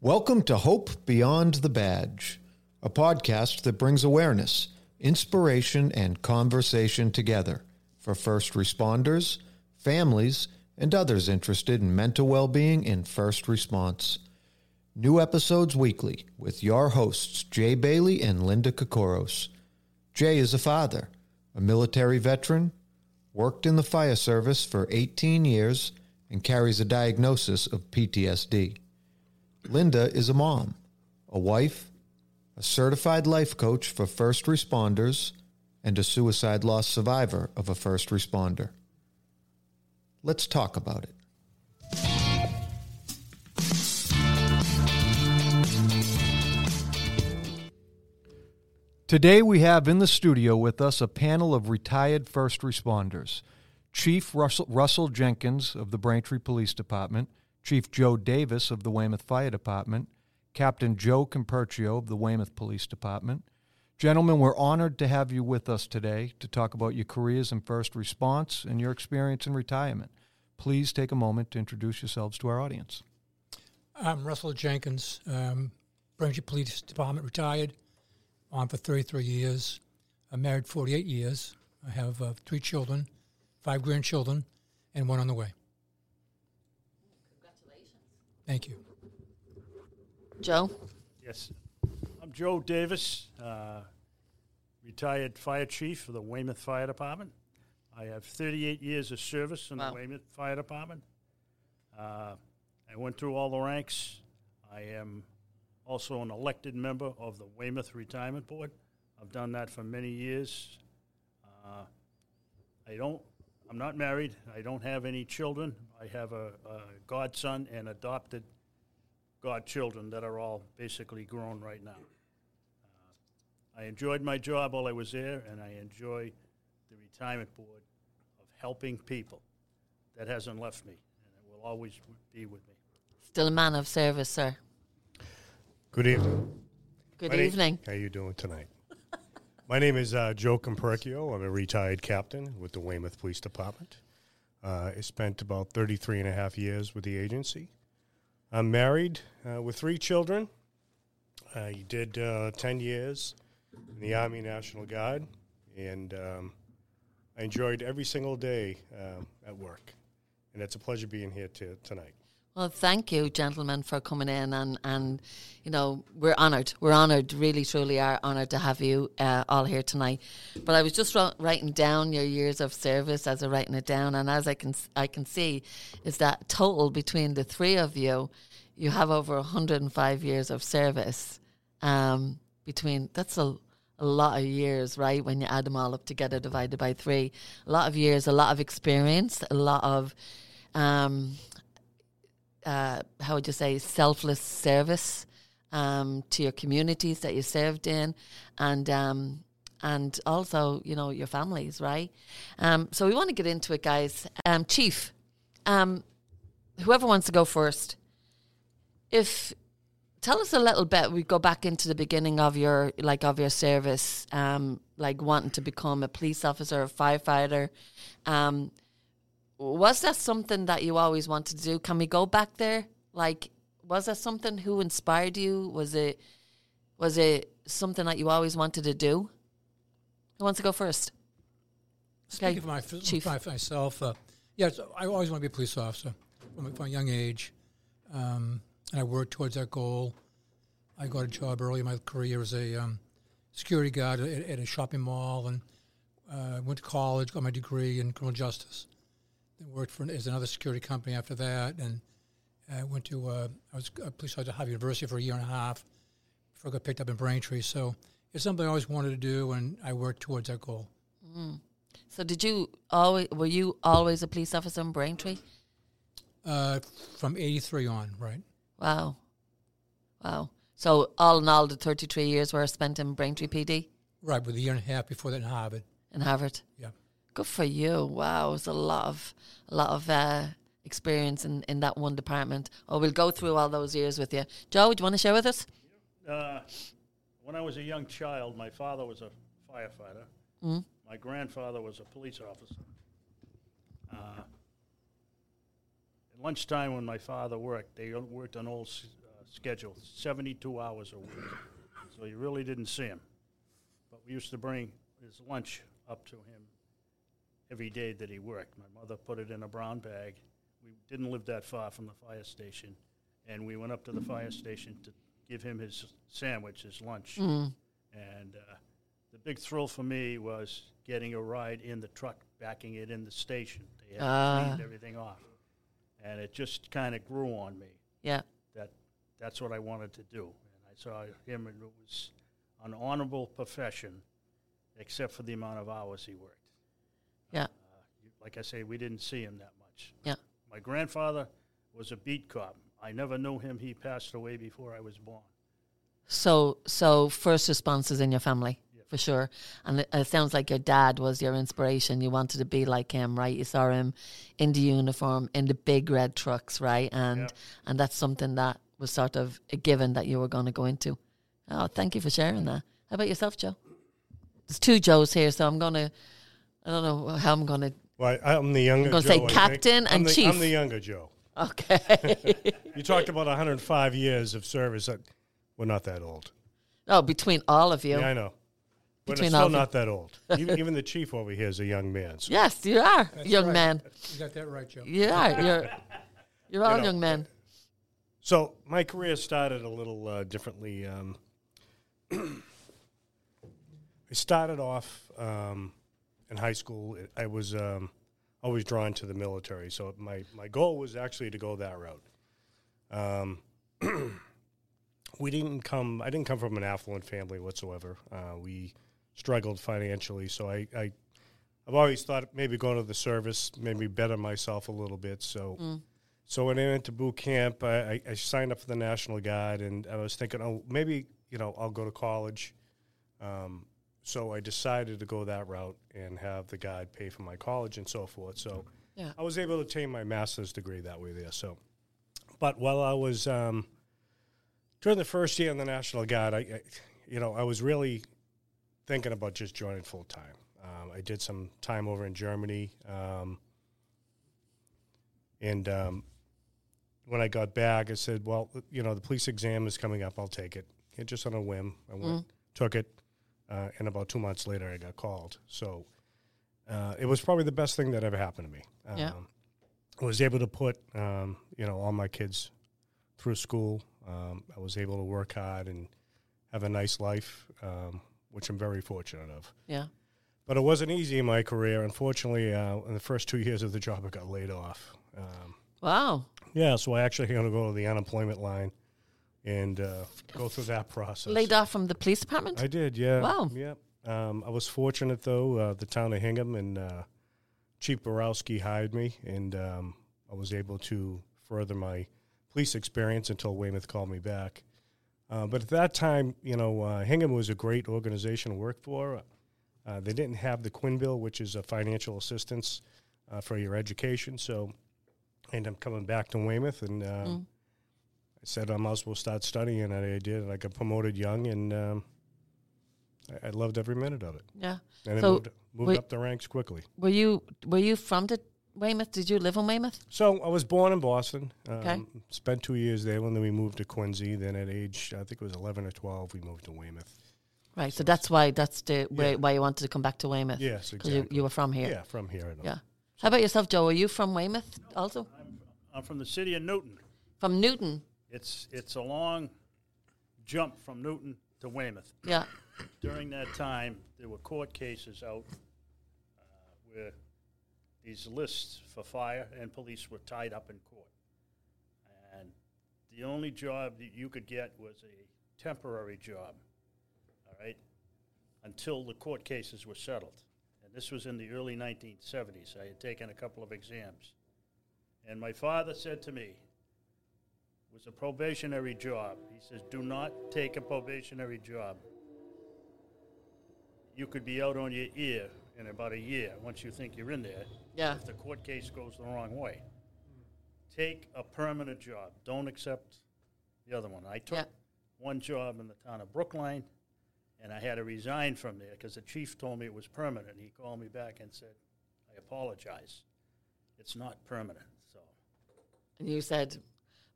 Welcome to Hope Beyond the Badge, a podcast that brings awareness, inspiration, and conversation together for first responders, families, and others interested in mental well being and first response. New episodes weekly with your hosts, Jay Bailey and Linda Kokoros. Jay is a father, a military veteran, worked in the fire service for 18 years, and carries a diagnosis of PTSD. Linda is a mom, a wife, a certified life coach for first responders, and a suicide loss survivor of a first responder. Let's talk about it. Today, we have in the studio with us a panel of retired first responders Chief Russell, Russell Jenkins of the Braintree Police Department, Chief Joe Davis of the Weymouth Fire Department, Captain Joe Comperchio of the Weymouth Police Department. Gentlemen, we're honored to have you with us today to talk about your careers in first response and your experience in retirement. Please take a moment to introduce yourselves to our audience. I'm Russell Jenkins, um, Braintree Police Department, retired, on for 33 years. I'm married 48 years. I have uh, three children, five grandchildren, and one on the way. Congratulations. Thank you. Joe? Yes. I'm Joe Davis, uh, retired fire chief for the Weymouth Fire Department. I have 38 years of service in Wow. the Weymouth Fire Department. Uh, I went through all the ranks. I am also an elected member of the Weymouth Retirement Board. I've done that for many years. Uh, I don't. I'm not married. I don't have any children. I have a, a godson and adopted godchildren that are all basically grown right now. Uh, I enjoyed my job while I was there, and I enjoy the retirement board of helping people. That hasn't left me, and it will always be with me. Still a man of service, sir. Good evening. Good My evening. How are you doing tonight? My name is uh, Joe Comperchio. I'm a retired captain with the Weymouth Police Department. Uh, I spent about 33 and a half years with the agency. I'm married uh, with three children. I did uh, 10 years in the Army National Guard, and um, I enjoyed every single day um, at work. And it's a pleasure being here to, tonight. Well, thank you, gentlemen, for coming in, and and you know we're honoured. We're honoured, really, truly are honoured to have you uh, all here tonight. But I was just writing down your years of service as I'm writing it down, and as I can I can see, is that total between the three of you, you have over 105 years of service. Um, between that's a a lot of years, right? When you add them all up together, divided by three, a lot of years, a lot of experience, a lot of um, uh, how would you say, selfless service um, to your communities that you served in, and um, and also you know your families, right? Um, so we want to get into it, guys. Um, Chief, um, whoever wants to go first, if tell us a little bit. We go back into the beginning of your like of your service, um, like wanting to become a police officer, a firefighter. Was that something that you always wanted to do? Can we go back there? Like, was that something who inspired you? Was it was it something that you always wanted to do? Who wants to go first? Speaking for, my, Chief. my- myself, uh, yes, I always want to be a police officer from, a- from a young age. Um, and I worked towards that goal. I got a job early in my career as a um, security guard at, at a shopping mall and uh, went to college, got my degree in criminal justice. Then worked for as another security company after that, and uh, went to uh, I was a police officer at Harvard University for a year and a half before I got picked up in Braintree. So it's something I always wanted to do, and I worked towards that goal. So, did you always were you always a police officer in Braintree? Uh, from '83 on, right? Wow, wow. So, all in all, the thirty-three years were spent in Braintree PD Right, with a year and a half before that in Harvard. in Harvard. Yeah. Good for you. Wow, it's a lot of a lot of uh, experience in, in that one department. Oh, we'll go through all those years with you. Joe, do you want to share with us? Uh, when I was a young child, my father was a firefighter, Mm. my grandfather was a police officer. Uh, at lunchtime, when my father worked, they worked on old uh, schedule, 72 hours a week. So you really didn't see him. But we used to bring his lunch up to him every day that he worked. My mother put it in a brown bag. We didn't live that far from the fire station, and we went up to the fire station to give him his sandwich, his lunch. Mm. And uh, the big thrill for me was getting a ride in the truck, backing it in the station. They had Ah. cleaned everything off, and it just kind of grew on me Yeah. that that's what I wanted to do. And I saw him, and it was an honorable profession, except for the amount of hours he worked. Like I say, we didn't see him that much. Yeah. My grandfather was a beat cop. I never knew him. He passed away before I was born. So, so first responses in your family for sure, and it, it sounds like your dad was your inspiration. You wanted to be like him, right? You saw him in the uniform, in the big red trucks, right? And and that's something that was sort of a given that you were going to go into. Oh, thank you for sharing that. How about yourself, Joe? There's two Joes here, so I'm gonna. I don't know how I'm gonna. Well, I, I'm the younger. I'm gonna say I think. captain I'm and the, chief. I'm the younger Joe. Okay. You talked about 105 years of service. That we're not that old. oh, between all of you. Yeah, I know. We're Between still all of you. not that old. even, even the chief over here is a young man. So. Yes, you are, That's young right. man. You got that right, Joe. Yeah. You're. You're all know, young men. So my career started a little uh, differently. Um, I started off um, in high school. I was um, always drawn to the military, so my, my goal was actually to go that route. Um, we didn't come. I didn't come from an affluent family whatsoever. Uh, we struggled financially, so I, I I've always thought maybe going to the service, maybe better myself a little bit. So. So when I went to boot camp, I, I, I signed up for the National Guard, and I was thinking, oh, maybe you know I'll go to college. Um, so I decided to go that route and have the guide pay for my college and so forth. So Yeah. I was able to obtain my master's degree that way there. So, but while I was um, during the first year in the National Guard, I, I you know I was really thinking about just joining full time. Um, I did some time over in Germany. Um, and um, when I got back, I said, "Well, you know, the police exam is coming up. I'll take it." And just on a whim, I went, took it, uh, and about two months later, I got called. So uh, it was probably the best thing that ever happened to me. Um, Yeah. I was able to put, um, you know, all my kids through school. Um, I was able to work hard and have a nice life, um, which I'm very fortunate of. Yeah. But it wasn't easy in my career. Unfortunately, uh, in the first two years of the job, I got laid off. Um, Wow. yeah, so I actually had to go to the unemployment line and uh, go through that process. Laid off from the police department. I did, yeah. Wow. Yeah. Um, I was fortunate, though. Uh, the town of Hingham and uh, Chief Borowski hired me, and um, I was able to further my police experience until Weymouth called me back. Uh, but at that time, you know, uh, Hingham was a great organization to work for. Uh, they didn't have the Quinn Bill, which is a financial assistance uh, for your education. So I ended up coming back to Weymouth, and I said I might as well start studying, and I did. And I got promoted young, and um, I, I loved every minute of it. Yeah. And So I moved, moved wait- up the ranks quickly. Were you Were you from the Weymouth? Did you live in Weymouth? So I was born in Boston. Um, Okay. Spent two years there, and then we moved to Quincy. Then at age, I think it was 11 or 12, we moved to Weymouth. Right. So that's why that's the why, Yeah. why you wanted to come back to Weymouth. Yes, exactly. you, you were from here. Yeah, from here. Yeah. How about yourself, Joe? Are you from Weymouth also? I'm from the city of Newton. From Newton. It's it's a long jump from Newton to Weymouth. Yeah. During that time, there were court cases out uh, where these lists for fire and police were tied up in court. And the only job that you could get was a temporary job, all right, until the court cases were settled. And this was in the early 1970s. I had taken a couple of exams. And my father said to me, was a probationary job. He says, do not take a probationary job. You could be out on your ear in about a year once you think you're in there Yeah. if the court case goes the wrong way. Take a permanent job. Don't accept the other one. I took Yeah. one job in the town of Brookline, and I had to resign from there because the chief told me it was permanent. He called me back and said, "I apologize. It's not permanent." So And you said,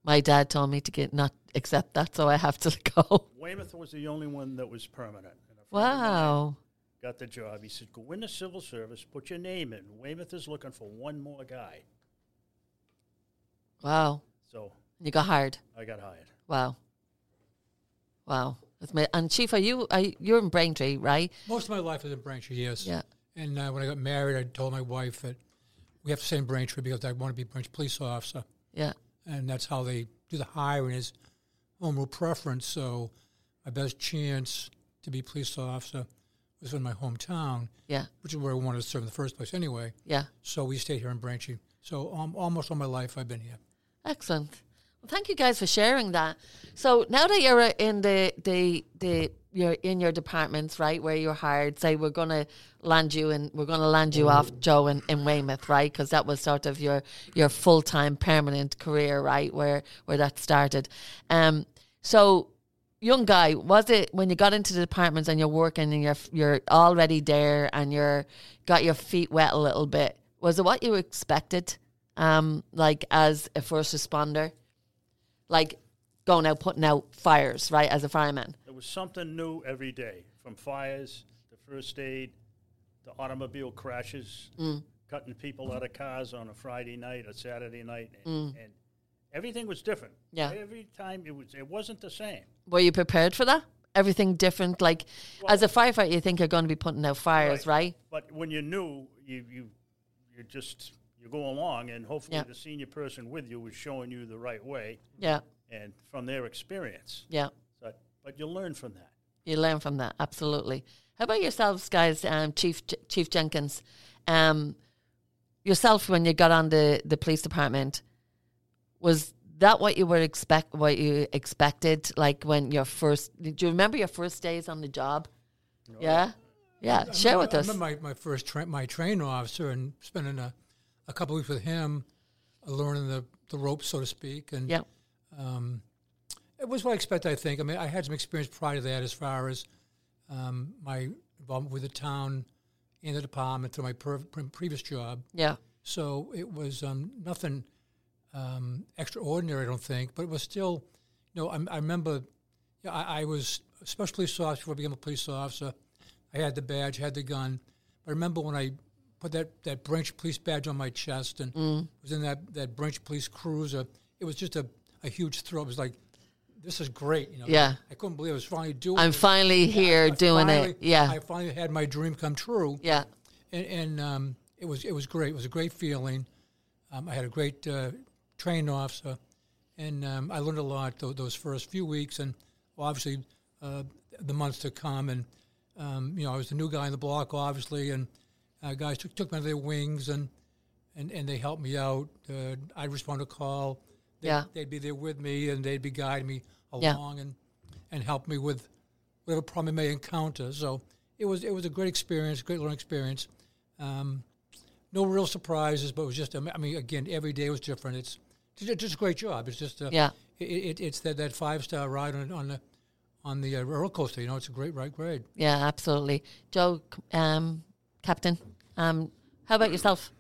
my dad told me to get not accept that, so I have to go. Weymouth was the only one that was permanent. And a friend of mine Wow. Got the job. He said, "Go in the civil service, put your name in. Weymouth is looking for one more guy." Wow. So You got hired. I got hired. Wow. Wow. That's my, and Chief, are you, are you, you're in Braintree, right? Most of my life was in Braintree, yes. Yeah. And uh, when I got married, I told my wife that we have to stay in Braintree because I want to be a Braintree police officer. Yeah. And that's how they do the hiring is home rule preference. So my best chance to be police officer was in my hometown, Yeah. which is where I wanted to serve in the first place anyway. Yeah. So we stayed here in Braintree. So um, almost all my life I've been here. Excellent. Well, thank you guys for sharing that. So now that you're in the the the you're in your departments, right, where you're hired. Say we're going to land you and we're going to land you off, Joe, in, in Weymouth, right? Because that was sort of your your full time permanent career, right, where where that started. Um, so young guy, was it when you got into the departments and you're working and you're you're already there and you're got your feet wet a little bit? Was it what you expected? Um, like as a first responder, like going out putting out fires, right? As a fireman, There was something new every day, from fires to first aid to automobile crashes, Mm. cutting people out of cars on a Friday night a Saturday night, Mm. and, and everything was different. Yeah. every time it was it wasn't the same. were you prepared for that? Everything different, like as a firefighter, you think you're going to be putting out fires, right? But when you're new, you you you just you go along, and hopefully Yeah. the senior person with you is showing you the right way, Yeah, and from their experience. yeah. But but you learn from that. You learn from that, absolutely. How about yourselves, guys? Um, Chief Chief Jenkins, um, yourself when you got on the, the police department, was that what you were expect what you expected? Like when your first, do you remember your first days on the job? Yeah, yeah. Share with I us. remember my, my first tra- my training officer and spending a, a couple weeks with him, uh, learning the, the ropes, so to speak. And Yeah, um, it was what I expected, I think. I mean, I had some experience prior to that as far as um, my involvement with the town and the department through my per- pre- previous job. yeah, So it was um, nothing um, extraordinary, I don't think, but it was still, you know, I, I remember yeah, I, I was a special police officer before I became a police officer. I had the badge, had the gun. But I remember when I put that, that Braintree police badge on my chest and was in that, that Braintree police cruiser, it was just a, a huge thrill. It was like, this is great. You know, Yeah. I couldn't believe I was finally doing I'm it. finally here I doing finally- it. Yeah, I finally had my dream come true yeah, and, and um, it was it was great. It was a great feeling. Um, I had a great uh, training officer, and um, I learned a lot th- those first few weeks, and obviously uh, the months to come. And um, you know, I was the new guy in the block, obviously, and uh, guys took, took me under their wings, and and, and they helped me out. Uh, I'd respond to a call. They, Yeah. they'd be there with me, and they'd be guiding me Yeah. along, and and help me with whatever problem I may encounter. So it was it was a great experience, great learning experience. Um, no real surprises, but it was just I mean again every day was different. It's just, a great job. It's just uh, Yeah. It, it, it's that, that five star ride on on the on the uh, roller coaster. You know, it's a great ride grade. yeah. Absolutely, Joe, um, Captain. Um, how about yourself?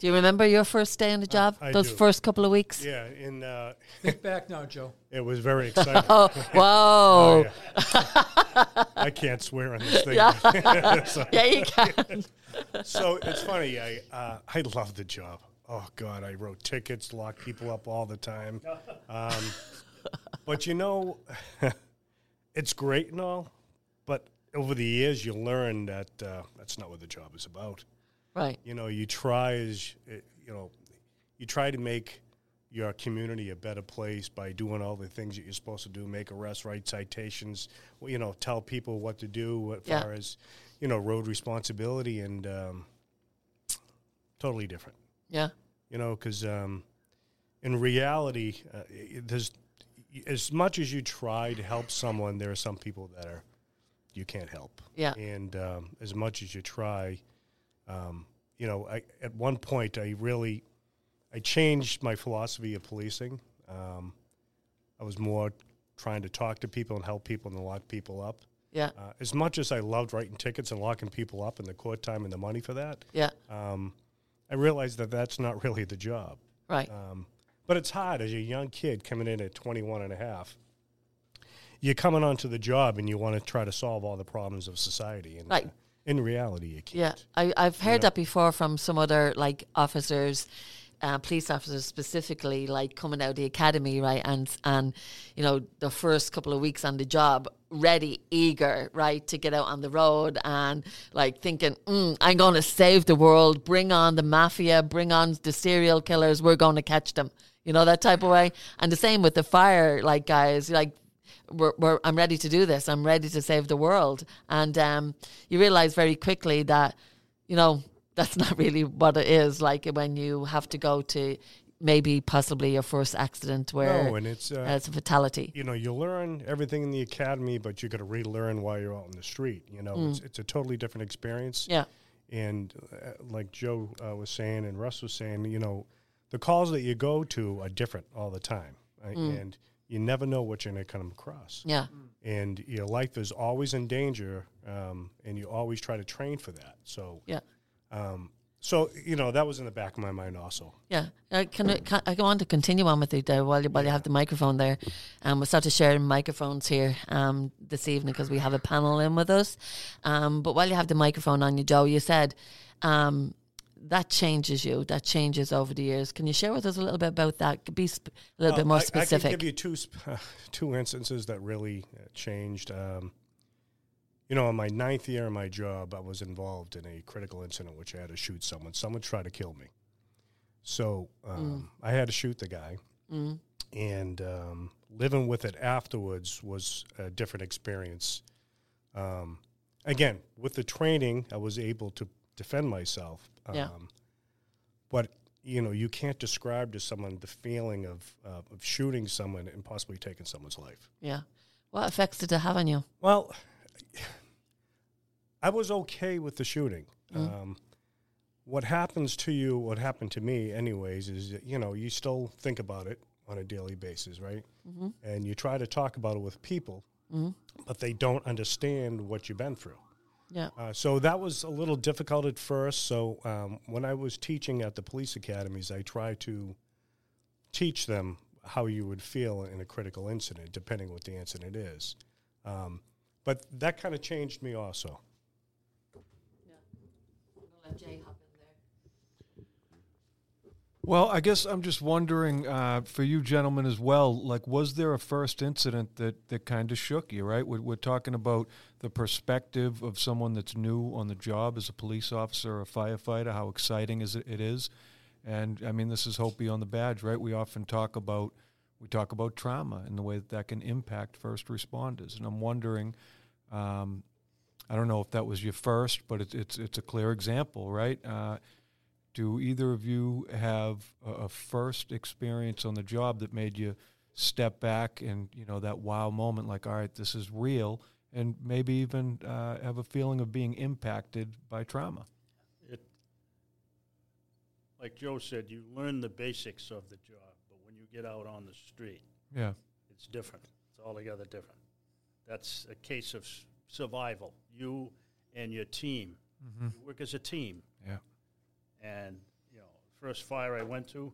Do you remember your first day on the job? I Those do. first couple of weeks? Yeah, in uh, Think back now, Joe. it was very exciting. Oh, whoa! yeah. I can't swear on this thing. so, yeah, you can. so it's funny. I uh, I love the job. Oh God, I wrote tickets, locked people up all the time. Um, but you know, it's great and all. But over the years, you learn that uh, that's not what the job is about. Right. you know you try as uh, you know you try to make your community a better place by doing all the things that you're supposed to do make arrests write citations you know tell people what to do as Yeah. far as you know road responsibility and um, totally different Yeah. you know because um, in reality uh, there's as much as you try to help someone there are some people that are you can't help Yeah. and um, as much as you try um, you know I, at one point i really i changed my philosophy of policing um, i was more trying to talk to people and help people and lock people up Yeah. Uh, as much as I loved writing tickets and locking people up and the court time and the money for that, Yeah. um, I realized that that's not really the job. Right. Um, but it's hard as a young kid coming in at 21 and a half. You're coming onto the job and you want to try to solve all the problems of society. And Right. In reality, you can't. Yeah, I, I've heard that before from some other like officers, uh, police officers specifically, like coming out of the academy, right, and and you know the first couple of weeks on the job, ready, eager, right, to get out on the road and like thinking, mm, I'm going to save the world, bring on the mafia, bring on the serial killers, we're going to catch them, you know that type of way. And the same with the fire, like guys, like we're, we're, I'm ready to do this. I'm ready to save the world. And um, you realize very quickly that, you know, that's not really what it is. Like when you have to go to maybe possibly your first accident where No, and it's, uh, it's a fatality. you know, you learn everything in the academy, but you got to relearn while you're out in the street. You know, it's, it's a totally different experience. Yeah. And uh, like Joe uh, was saying and Russ was saying, you know, the calls that you go to are different all the time. uh, And you never know what you're going to come across. Yeah. And your life is always in danger, um, and you always try to train for that. So, Yeah. um, so you know, that was in the back of my mind also. Yeah, I can, can I go on to continue on with you there while you, while you have the microphone there. Um, we'll start to share microphones here um, this evening because we have a panel in with us. Um, but while you have the microphone on you, Joe, you said um, that changes you. That changes over the years. Can you share with us a little bit about that? Be sp- a little bit Uh, more I- specific. I, can give you two sp- two instances that really uh, changed. Um, you know, in my ninth year in my job, I was involved in a critical incident which I had to shoot someone. Someone tried to kill me, so um, I had to shoot the guy. Mm. And um, living with it afterwards was a different experience. Um, again, with the training, I was able to defend myself. Um, Yeah. But you know, you can't describe to someone the feeling of uh, of shooting someone and possibly taking someone's life. yeah. What effects did it have on you? Well, I was okay with the shooting. Um, what happens to you, what happened to me, anyways, is that, you know you still think about it on a daily basis, right? And you try to talk about it with people, but they don't understand what you've been through. Yeah. Uh, so that was a little difficult at first. So um, when I was teaching at the police academies, I tried to teach them how you would feel in a critical incident, depending what the incident is. Um, but that kind of changed me also. Well, I guess I'm just wondering uh, for you gentlemen as well. Like, was there a first incident that, that kind of shook you? Right, we're, we're talking about the perspective of someone that's new on the job as a police officer or a firefighter. How exciting is it, it is, and I mean, this is hope beyond the badge, right? We often talk about we talk about trauma and the way that that can impact first responders, and I'm wondering. Um, I don't know if that was your first, but it's it's, it's a clear example, right? Uh, do either of you have a, a first experience on the job that made you step back and you know that wow moment like all right this is real and maybe even uh, have a feeling of being impacted by trauma It, like Joe said, you learn the basics of the job, but when you get out on the street, yeah it's different. It's altogether different. That's a case of survival. You and your team. You work as a team. yeah And, you know, first fire I went to,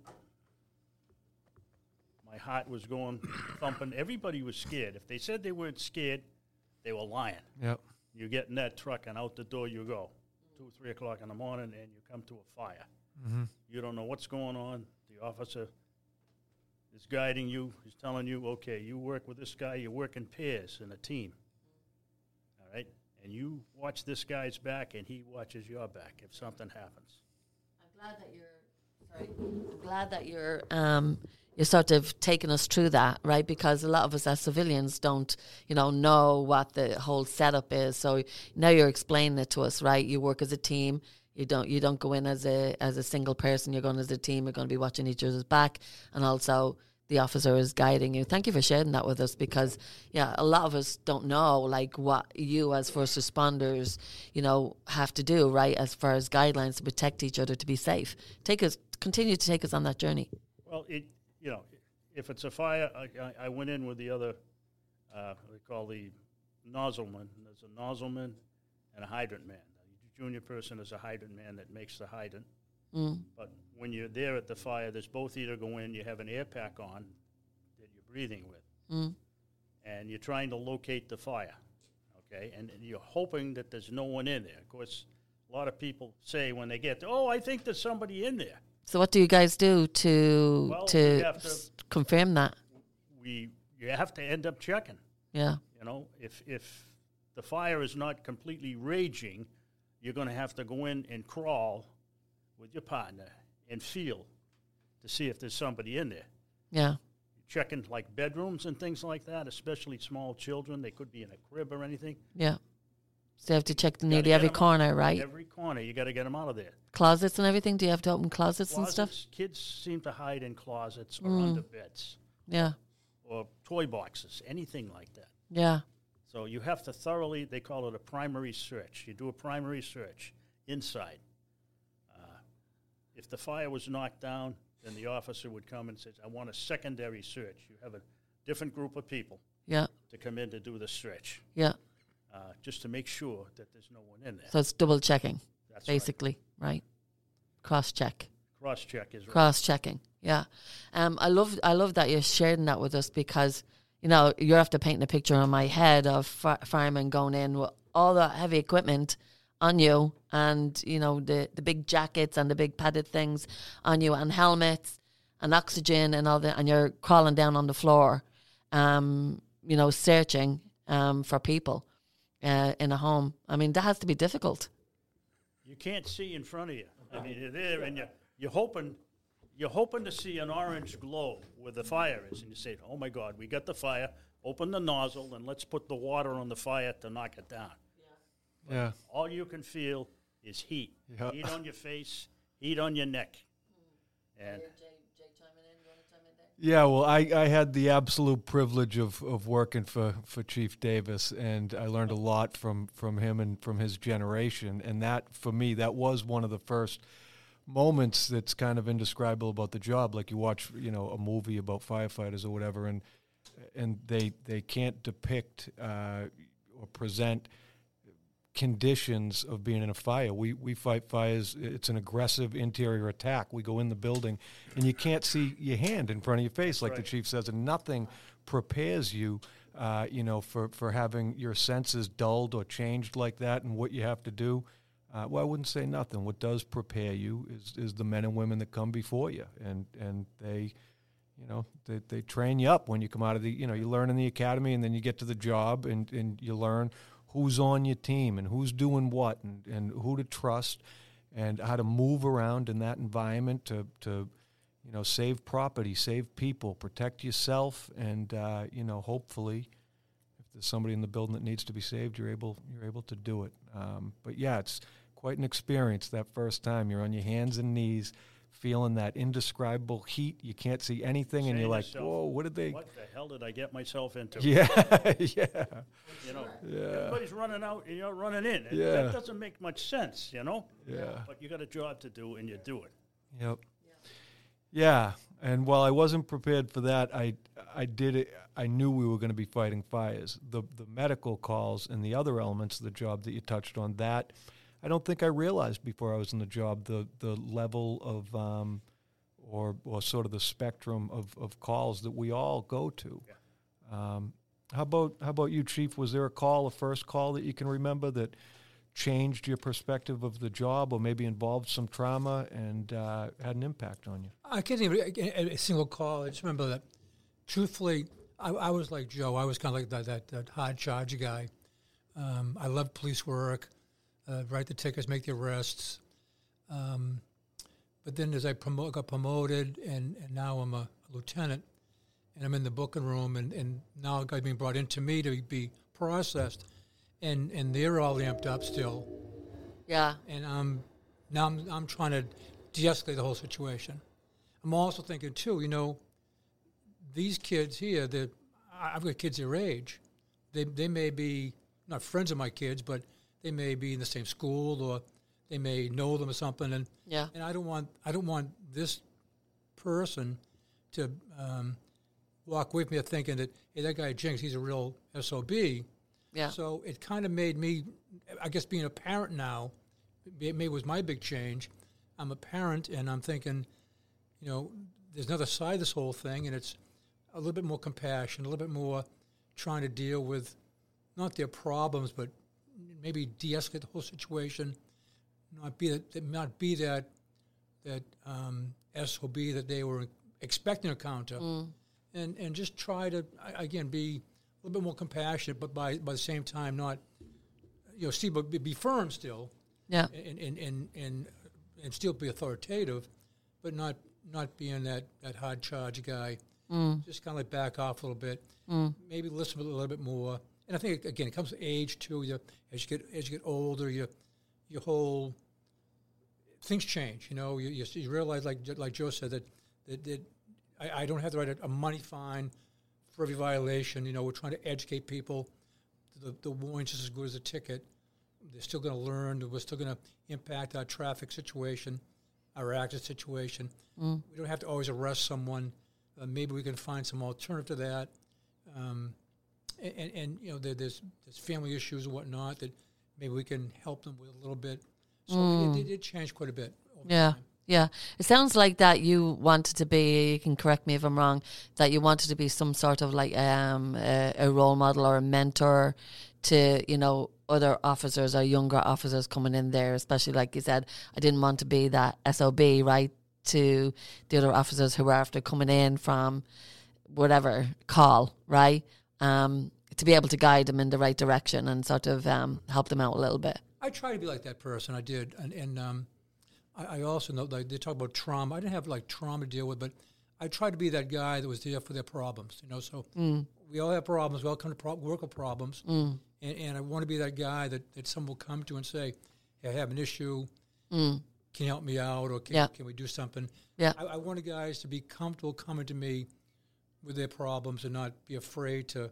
my heart was going thumping. Everybody was scared. If they said they weren't scared, they were lying. yeah You get in that truck and out the door you go. Two, three o'clock in the morning, and you come to a fire. Mm-hmm. You don't know what's going on. The officer is guiding you. He's telling you, okay, you work with this guy. You work in pairs in a team. All right, and you watch this guy's back, and he watches your back if something happens. Glad that you're. Sorry, I'm glad that you're. Um, you're sort of taking us through that, right? Because a lot of us as civilians don't, you know, know what the whole setup is. So now you're explaining it to us, right? You work as a team. You don't. You don't go in as a as a single person. You're going as a team. You're going to be watching each other's back, and also the officer is guiding you. Thank you for sharing that with us because, yeah, a lot of us don't know like what you as first responders, you know, have to do right as far as guidelines to protect each other to be safe. Take us, continue to take us on that journey. Well, it you know, if it's a fire, I, I, went in with the other, uh, they call the nozzleman. There's a nozzleman and a hydrant man. The junior person is a hydrant man that makes the hydrant. Mm. But when you're there at the fire, there's both either go in, you have an air pack on that you're breathing with, Mm. and you're trying to locate the fire, okay? And, and you're hoping that there's no one in there. Of course, a lot of people say when they get, oh, I think there's somebody in there. So what do you guys do to Well, to to- s- confirm that? We you have to end up checking. Yeah. You know, if if the fire is not completely raging, you're going to have to go in and crawl with your partner and feel to see if there's somebody in there. Yeah. checking like bedrooms and things like that, especially small children. They could be in a crib or anything. Yeah. So you have to check Gotta nearly every 'em out. corner, right? Every corner, you got to get them out of there. Closets and everything. Do you have to open closets, and stuff? Kids seem to hide in closets or Mm. under beds Yeah. or toy boxes, anything like that. Yeah. So you have to thoroughly, they call it a primary search. You do a primary search inside. If the fire was knocked down, then the officer would come and says, I want a secondary search. You have a different group of people Yeah. to come in to do the search, Yeah. uh, just to make sure that there's no one in there. So it's double checking, That's basically, right? Cross check. Cross check is right. cross checking. Yeah, um, I love I love that you're sharing that with us because you know you're after painting a picture in my head of fi- firemen going in with all the heavy equipment on you, and you know the the big jackets and the big padded things on you, and helmets and oxygen and all that, and you're crawling down on the floor, um, you know, searching um, for people uh, in a home. I mean, that has to be difficult. You can't see in front of you. I mean, you're there and you're, you're hoping you're hoping to see an orange glow where the fire is, and you say, "Oh my God, we got the fire! Open the nozzle and let's put the water on the fire to knock it down." Yeah. All you can feel is heat, Yeah. heat on your face, heat on your neck, and Yeah, well, I, I had the absolute privilege of, of working for, for Chief Davis, and I learned a lot from, from him and from his generation. And that, for me, that was one of the first moments that's kind of indescribable about the job. Like you watch, you know, a movie about firefighters or whatever, and and they they can't depict uh, or present conditions of being in a fire. We we fight fires. It's an aggressive interior attack. We go in the building, and you can't see your hand in front of your face, like the chief says, and nothing prepares you, uh, you know, for for having your senses dulled or changed like that, and what you have to do. Uh, well, I wouldn't say nothing. What does prepare you is is the men and women that come before you, and and they. You know, they, they train you up when you come out of the, you know, you learn in the academy and then you get to the job and, and you learn who's on your team and who's doing what and, and who to trust and how to move around in that environment to, to you know, save property, save people, protect yourself, and, uh, you know, hopefully if there's somebody in the building that needs to be saved, you're able, you're able to do it. Um, but yeah, it's quite an experience that first time. You're on your hands and knees feeling that indescribable heat. You can't see anything, and you're like, yourself, "Whoa, what did they?" what the hell did I get myself into? Yeah, yeah, You know, Yeah. everybody's running out and you're running in. And Yeah. That doesn't make much sense, you know. yeah. But you got a job to do, and you do it. Yep. Yeah, and while I wasn't prepared for that, I I did it. I knew we were going to be fighting fires. The the medical calls and the other elements of the job that you touched on that I don't think I realized before I was in the job the the level of um, or or sort of the spectrum of, of calls that we all go to. Um, how about how about you, Chief? Was there a call, a first call that you can remember that changed your perspective of the job, or maybe involved some trauma and uh, had an impact on you? I can't even a, a single call. I just remember that. Truthfully, I, I was like Joe. I was kind of like that, that, that hard charge guy. Um, I loved police work, uh, write the tickets, make the arrests. Um, but then as I promo- got promoted, and, and now I'm a lieutenant, and I'm in the booking room, and, and now guys being brought into me to be processed, and, and they're all amped up still Yeah. and um, now I'm, I'm trying to de-escalate the whole situation. I'm also thinking too, you know, these kids here, that I've got kids their age, they they may be not friends of my kids, but they may be in the same school or they may know them or something, and Yeah. and I don't want I don't want this person to um, walk with me thinking that hey that guy Jinx he's a real sob, Yeah. So it kind of made me, I guess, being a parent now, it maybe was my big change. I'm a parent, and I'm thinking, you know, there's another side of this whole thing, and it's a little bit more compassion, a little bit more trying to deal with not their problems, but maybe de-escalate the whole situation, not be that, not be that that um, SOB that they were expecting a counter, mm. and and just try to again be a little bit more compassionate, but by by the same time not you know see but be- firm still, Yeah. and and and and, and still be authoritative, but not not being that that hard charge guy. Mm. Just kind of like back off a little bit, mm. maybe listen a little bit more. And I think again, it comes to age too. You as you get as you get older, you your whole things change. You know, you, you, you realize, like like Joe said, that that, that I, I don't have to write a, a money fine for every violation. You know, we're trying to educate people. The the warrant's just as good as a ticket. They're still going to learn. We're still going to impact our traffic situation, our accident situation. We don't have to always arrest someone. Uh, maybe we can find some alternative to that. Um, and, and, and you know, there, there's there's family issues and whatnot that maybe we can help them with a little bit. So it, it, it changed quite a bit. Yeah. time. Yeah. It sounds like that you wanted to be, you can correct me if I'm wrong, that you wanted to be some sort of like um, a, a role model or a mentor to, you know, other officers or younger officers coming in there, especially like you said, I didn't want to be that SOB, right, to the other officers who were after coming in from whatever call, right? Um, to be able to guide them in the right direction and sort of um, help them out a little bit. I try to be like that person. I did, and and um, I, I also know like they talk about trauma. I didn't have like trauma to deal with, but I tried to be that guy that was there for their problems. You know, so we all have problems. We all come to pro- work with problems, and, and I want to be that guy that, that someone will come to and say, hey, "I have an issue. Can you help me out, or can, Yeah. can we do something?" Yeah. I, I wanted guys to be comfortable coming to me with their problems and not be afraid to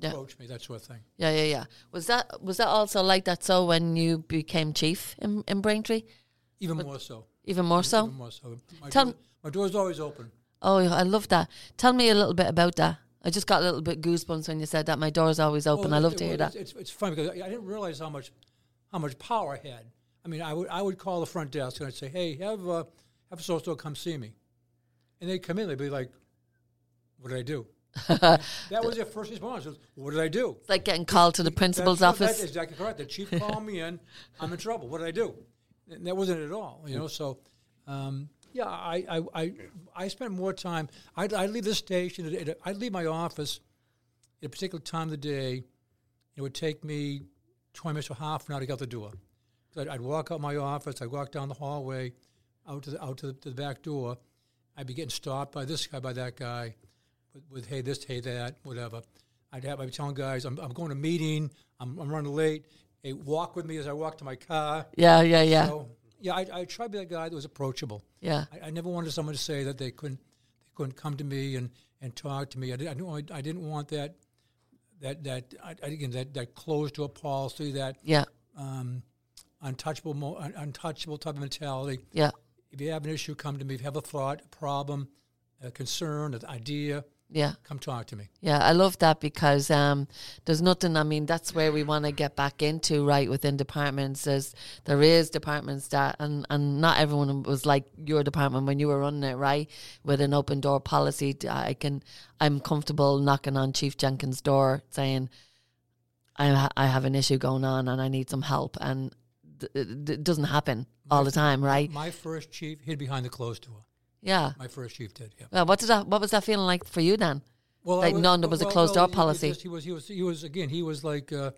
Yeah. approach me. That sort of thing. Yeah, yeah, yeah. Was that was that also like that? So when you became chief in, in Braintree, Even more so. even more so. Even more so. My, Tell- door, my door's always open. Oh, I love that. Tell me a little bit about that. I just got a little bit goosebumps when you said that. My door's always open. I love it- to hear well, that. It's, it's, it's funny because I, I didn't realize how much how much power I had. I mean, I would I would call the front desk and I'd say, "Hey, have uh, have so so come see me," and they'd come in. They'd be like, "What did I do?" that was their first response. Was, what did I do? It's like getting called to the principal's That's, office. That's exactly correct. The chief called me in. I'm in trouble. What did I do? And that wasn't it at all. You know. So, um, yeah, I, I, I, I spent more time. I'd, I'd leave the station. at- at- I'd leave my office at a particular time of the day. It would take me 20 minutes or half an hour to get out the door. So I'd, I'd walk out of my office. I'd walk down the hallway, out to the out to the, to the back door. I'd be getting stopped by this guy, by that guy, with, with hey this, hey that, whatever. I'd have I'd be telling guys I'm, I'm going to a meeting. I'm, I'm running late. Hey, walk with me as I walk to my car. Yeah, yeah, yeah, So yeah, I, I tried to be that guy that was approachable. yeah. I, I never wanted someone to say that they couldn't they couldn't come to me and, and talk to me. I, did, I, didn't, want- I didn't want that that that I, I- again that that closed door policy that Yeah, um, untouchable mo- un, untouchable type of mentality. yeah, If you have an issue, come to me. If you have a thought, a problem, a concern, an idea, yeah. come talk to me. Yeah, I love that because um, there's nothing. I mean, that's where we want to get back into, right? Within departments, there's there is departments that, and and not everyone was like your department when you were running it, right? With an open door policy, I can, I'm comfortable knocking on Chief Jenkins' door saying, I ha- I have an issue going on and I need some help, and th- it it doesn't happen all the time, right? My first chief hid behind the closed door. Yeah. My first chief did. Yeah. Well, what did that? What was that feeling like for you then? Well, Like, I none, there was a closed door he- he policy. just- He was, he was, he was, again, he was like, uh,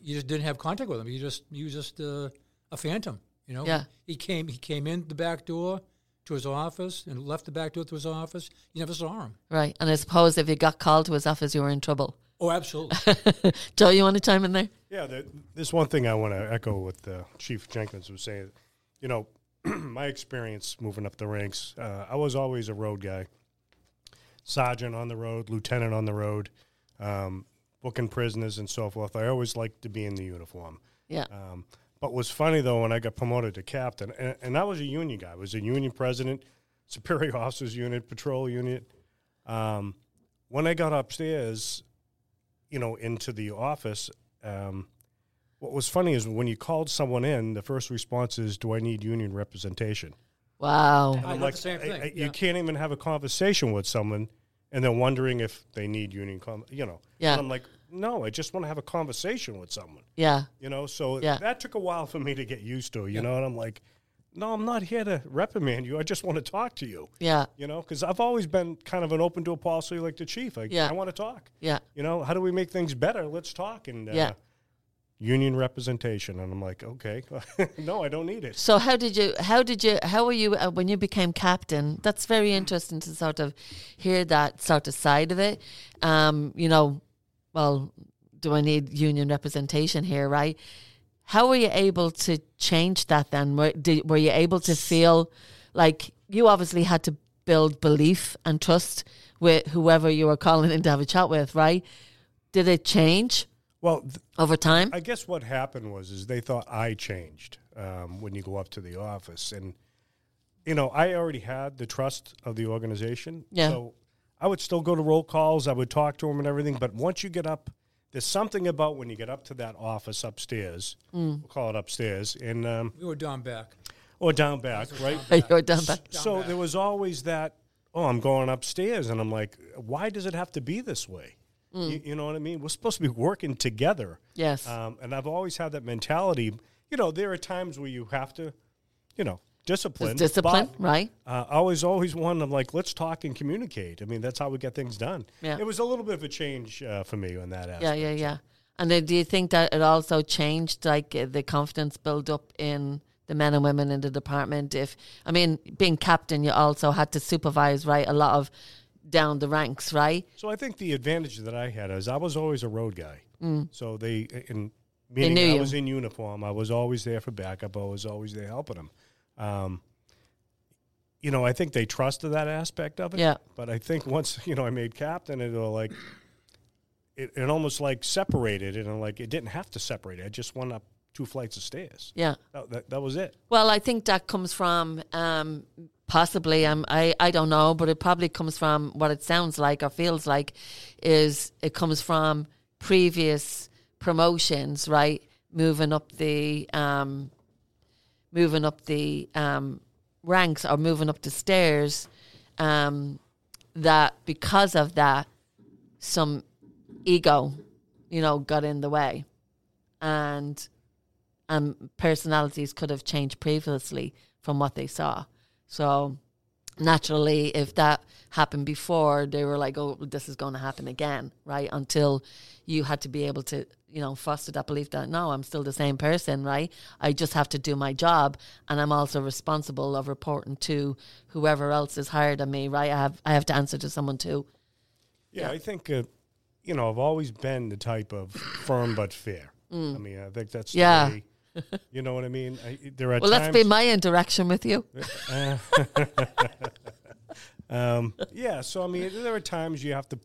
you just didn't have contact with him. You just, he was just uh, a phantom, you know. Yeah. He came, he came in the back door to his office and left the back door to his office. You never saw him. Right, and I suppose if you got called to his office, you were in trouble. Oh, absolutely. Joe, you want to chime in there? Yeah, there, there's one thing I want to echo what uh, Chief Jenkins was saying. You know, my experience moving up the ranks, uh, I was always a road guy. Sergeant on the road, lieutenant on the road, um, booking prisoners and so forth. I always liked to be in the uniform. Yeah, Um, but what's funny though, when I got promoted to captain, and, and I was a union guy, I was a union president, superior officers unit, patrol unit. Um, when I got upstairs, you know, into the office, Um, what was funny is when you called someone in, the first response is, "Do I need union representation?" Wow. I I'm like, the same thing. I- yeah. you can't even have a conversation with someone, and they're wondering if they need union, com- you know. Yeah. And I'm like, no, I just want to have a conversation with someone, Yeah. you know. So Yeah. that took a while for me to get used to, you know. And I'm like, no, I'm not here to reprimand you. I just want to talk to you, Yeah. you know, because I've always been kind of an open door policy like the chief. I, Yeah. I want to talk. Yeah. You know, how do we make things better? Let's talk. And uh, Yeah. Union representation, and I'm like, okay, no, I don't need it. So how did you? How did you? How were you uh, when you became captain? That's very interesting to sort of hear that sort of side of it. Um, you know, well, do I need union representation here? Right? How were you able to change that? Then were, did, were you able to feel like you obviously had to build belief and trust with whoever you were calling in to have a chat with? Right? Did it change Well, th- over time? I guess what happened was is they thought I changed um, when you go up to the office, and you know I already had the trust of the organization. Yeah. So I would still go to roll calls. I would talk to them and everything. But once you get up, there's something about when you get up to that office upstairs. Mm. We'll call it upstairs, and um, we were down back. or down back, right? You're done back. so back. there was always that. Oh, I'm going upstairs, and I'm like, why does it have to be this way? Mm. You, you know what I mean? We're supposed to be working together. Yes. Um, and I've always had that mentality. You know, there are times where you have to, you know, discipline. Discipline, but, right? Uh, I was always one of like, let's talk and communicate. I mean, that's how we get things done. Yeah. It was a little bit of a change uh, for me on that aspect. Yeah, yeah, yeah. And then do you think that it also changed, like uh, the confidence build up in the men and women in the department? If I mean, being captain, you also had to supervise, right, a lot of down the ranks, right? So I think the advantage that I had is I was always a road guy. So they, in meaning Mm. knew I you. was in uniform, I was always there for backup. I was always there helping them. Um, you know, I think they trusted that aspect of it. Yeah. But I think once you know I made captain, it was like it, it almost like separated it, and like it didn't have to separate it. I just went up two flights of stairs. Yeah. That, that, that was it. Well, I think that comes from um, possibly um, I I don't know, but it probably comes from what it sounds like or feels like is it comes from previous promotions, right? Moving up the um, moving up the um, ranks or moving up the stairs. Um, that because of that, some ego, you know, got in the way, and um, personalities could have changed previously from what they saw. So naturally, if that happened before, they were like, "Oh, this is going to happen again," right? Until you had to be able to, you know, foster that belief that no, I'm still the same person, right? I just have to do my job, and I'm also responsible of reporting to whoever else is hired on me, right? I have I have to answer to someone too. Yeah, I think uh, you know I've always been the type of firm but fair. I mean, I think that's the Mm. Yeah. way- you know what I mean. I, there are Well, times, that's been my interaction with you. um, yeah. So I mean, there are times you have to,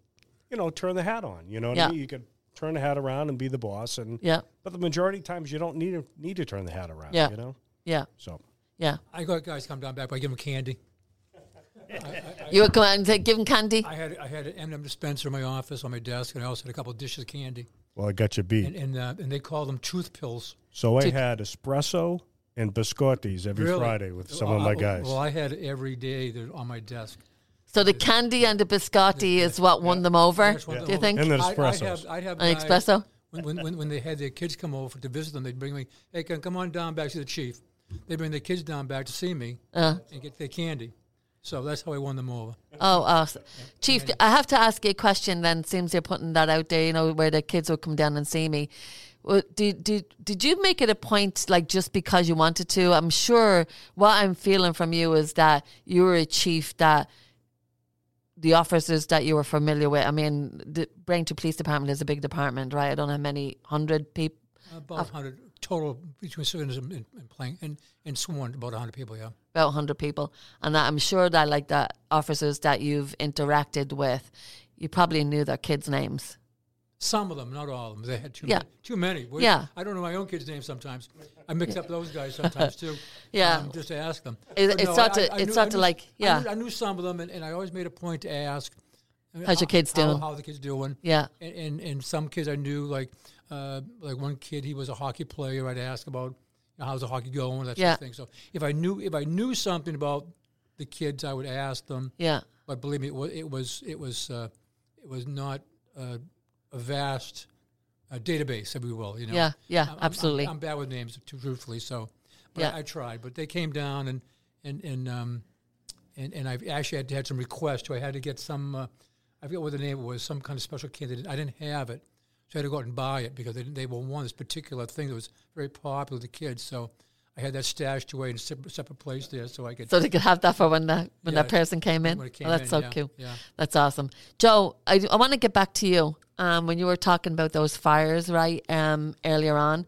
you know, turn the hat on. You know what Yeah. I mean. You could turn the hat around and be the boss, and Yeah, but the majority of times you don't need to need to turn the hat around. Yeah. You know. yeah, So yeah. I got guys come down back, but I give them candy. You would come out and say, give him candy. I had I had an M&M dispenser in my office on my desk, and I also had a couple of dishes of candy, well, I got you beat. and and, uh, and they call them tooth pills. so I Did- had espresso and biscottis every Really? Friday with some Well, of my I- guys. Well, I had it every day they're on my desk. So the candy and the biscotti is what won them over. That's what Do you the- think? And the I- I'd have, I'd have An guys- espresso. When, when, when, when they had their kids come over to visit them, they'd bring me, hey, come come on down back to the chief. They bring their kids down back to see me Uh, and get their candy. So that's how I won them over. oh, awesome. Chief, I have to ask you a question. Then seems you're putting that out there. You know where the kids would come down and see me. Well, did did did you make it a point like just because you wanted to? I'm sure what I'm feeling from you is that you were a chief that the officers that you were familiar with. I mean, the Braintree Police Department is a big department, right? I don't know how many hundred people. About 100 total between civilians and, and, playing and, and sworn, about 100 people, yeah. about 100 people and that i'm sure that like the officers that you've interacted with you probably knew their kids names Some of them, not all of them. They had too Yeah. many. Too many. Yeah. I don't know my own kids' names sometimes. I mix up those guys sometimes too. Yeah. um, just to ask them. It- it's not to- it's knew- not to knew- like- I yeah. knew, I knew some of them, and, and I always made a point to ask. How's your kids how- doing? How the kids doing? yeah And, and and some kids I knew like uh, like one kid, he was a hockey player. I'd ask about you know, how's the hockey going, that Yeah. sort of thing. So if I knew if I knew something about the kids, I would ask them. Yeah. But believe me, it was it was it was uh, it was not uh, a vast uh, database, if we will. You know. Yeah. Yeah. I'm- I'm- absolutely. I'm, bad with names, truthfully. So, but Yeah. I, I tried. But they came down and and and um, and and I actually had, to had some requests too. I had to get some. Uh, I forget what the name was. Some kind of special candidate. I didn't have it, so I had to go out and buy it because they they were one this particular thing that was very popular with the kids. So. I had that stashed away in a separate, separate place there, so I could. so they could have that for when that when Yeah, that person came in. when it came oh, that's in, so yeah, cute. Yeah. That's awesome, Joe. I, I want to get back to you. Um, when you were talking about those fires, right? Um, earlier on,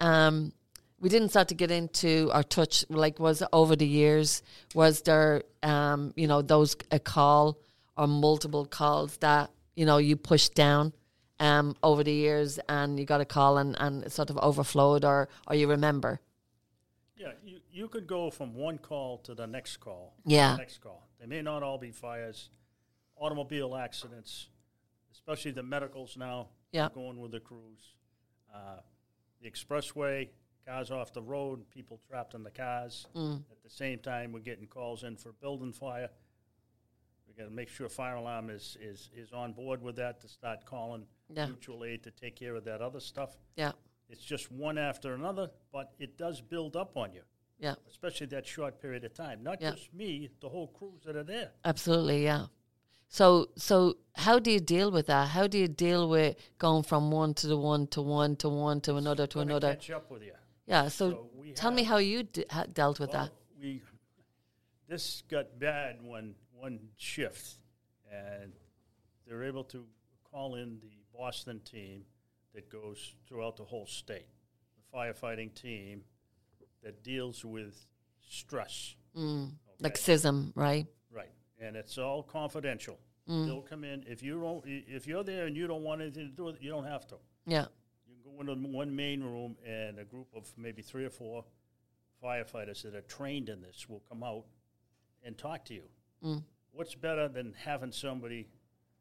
um, we didn't start to get into our touch. Like, was over the years, was there, um, you know, those a call or multiple calls that you know you pushed down, um, over the years, and you got a call and and it sort of overflowed, or or you remember? Yeah, you, you could go from one call to the next call. Yeah. Next call. They may not all be fires, automobile accidents, especially the medicals now. Yeah. Going with the crews. Uh, the expressway, cars off the road, people trapped in the cars. Mm. At the same time, we're getting calls in for building fire. Got to make sure fire alarm is, is, is on board with that to start calling Yeah. mutual aid to take care of that other stuff. Yeah, It's just one after another, but it does build up on you yeah, especially that short period of time. Not Yeah. just me, the whole crews that are there. absolutely, yeah. So, so how do you deal with that? How do you deal with going from one to the one to one to one to another to another? catch up with you. Yeah. So, So tell me how you d- ha- dealt with Well, that. we this got bad one one shift, and they're able to call in the Boston team that goes throughout the whole state, the firefighting team that deals with stress. Mm. Like okay? CISM, right? Right, and it's all confidential. Mm. They'll come in if you don't. If you're there and you don't want anything to do with it, you don't have to. Yeah. You can go into one main room, and a group of maybe three or four firefighters that are trained in this will come out and talk to you. Mm. What's better than having somebody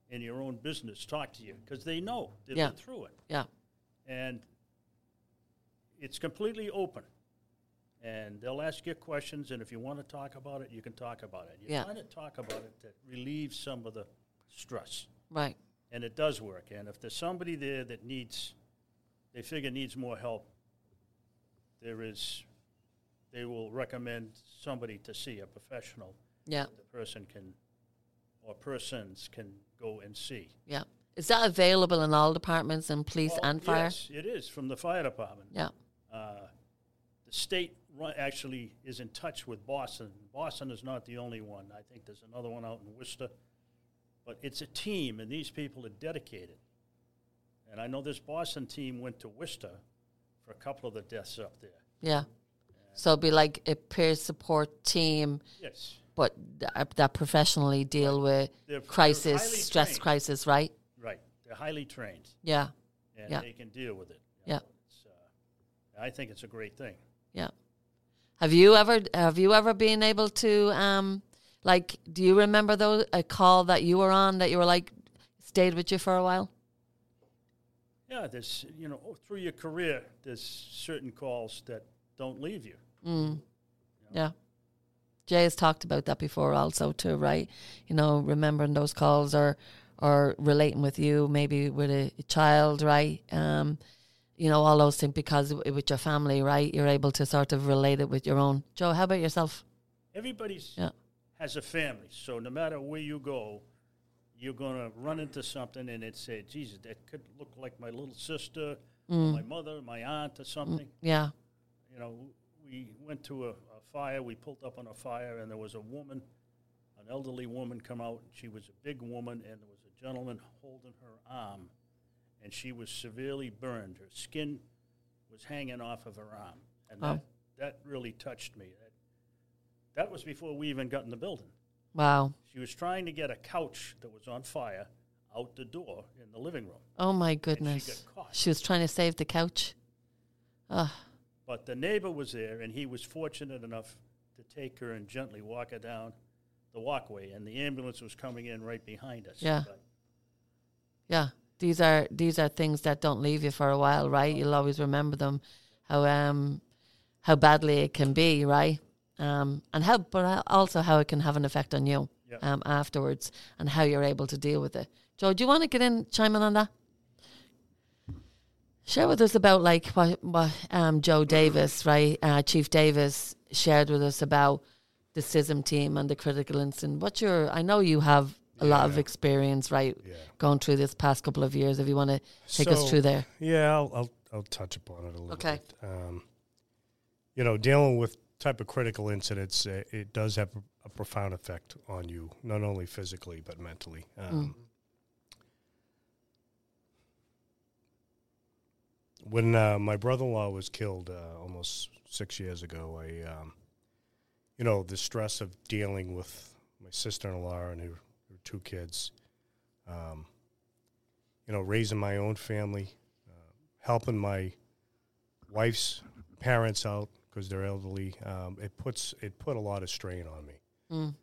in your own business talk to you because they know they've Yeah. been through it, Yeah. and it's completely open. And they'll ask you questions, and if you want to talk about it, you can talk about it. You Yeah. to talk about it to relieve some of the stress Right. and it does work. And if there's somebody there that needs, they figure needs more help, there is, they will recommend somebody to see a professional. Yeah. The person can, or persons can go and see. Yeah. Is that available in all departments and police Oh, and fire? Yes, it is from the fire department. Yeah. Uh, the state run, actually is in touch with Boston. Boston is not the only one. I think there's another one out in Worcester. But it's a team, and these people are dedicated. And I know this Boston team went to Worcester for a couple of the deaths up there. Yeah. So it'd be like a peer support team, Yes. But th- that professionally deal with They're- they're crisis, stress trained. crisis, right? Right. They're highly trained, Yeah. and Yeah. they can deal with it. Yeah. know. It's, uh, I think it's a great thing. Yeah. Have you ever have you ever been able to um like do you remember though a call that you were on that you were like stayed with you for a while? Yeah, there's, you know, through your career, there's certain calls that don't leave you. Mm. Yeah. Jay has talked about that before also too, right? You know, remembering those calls or or relating with you, maybe with a, a child, right? Um, you know, all those things because with your family, right? You're able to sort of relate it with your own. Joe, how about yourself? Everybody's Yeah. has a family, so no matter where you go, you're going to run into something and it say, Jesus, that could look like my little sister, or my mother, my aunt, or something. Yeah. You know, we went to a, a fire, we pulled up on a fire, and there was a woman, an elderly woman, come out. She was a big woman, and there was a gentleman holding her arm, and she was severely burned. Her skin was hanging off of her arm, and Wow. that, that really touched me. That, that was before we even got in the building. Wow. She was trying to get a couch that was on fire out the door in the living room. Oh my goodness. caught. She was trying to save the couch. Oh, But the neighbor was there, and he was fortunate enough to take her and gently walk her down the walkway, and the ambulance was coming in right behind us. Yeah. But yeah. these are these are things that don't leave you for a while, right? You'll always remember them, how um how badly it can be, right? Um, and how, but also how it can have an effect on you um, afterwards, and how you're able to deal with it. Joe, do you want to get in, chime in on that? Share with us about like what, what um, Joe Davis, right, uh, Chief Davis, shared with us about the CISM team and the critical incident. What's your? I know you have a lot of experience, right, Yeah. going through this past couple of years. If you want to take us through there, Yeah, I'll, I'll I'll touch upon it a little Okay. bit. Um, you know, dealing with type of critical incidents, uh, it does have a, a profound effect on you, not only physically but mentally. Um, When uh, my brother-in-law was killed uh, almost six years ago, I, um, you know, the stress of dealing with my sister-in-law and her, her two kids, um, you know, raising my own family, uh, helping my wife's parents out because they're elderly. Um, it puts it put a lot of strain on me. Mm.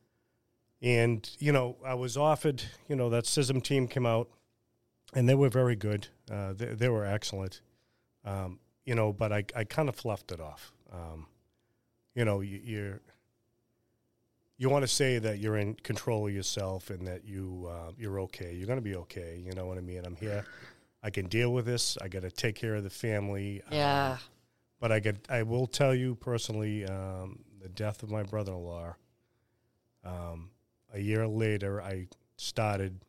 And you know, I was offered. You know, that CISM team came out, and they were very good. Uh, they, they were excellent. Um, you know, but I I kind of fluffed it off. Um, you know, you, you're you want to say that you're in control of yourself and that you uh, you're okay. You're going to be okay. You know what I mean? I'm here. I can deal with this. I got to take care of the family. Um, yeah, but I get I will tell you personally, um, the death of my brother-in-law. Um, a year later, I started.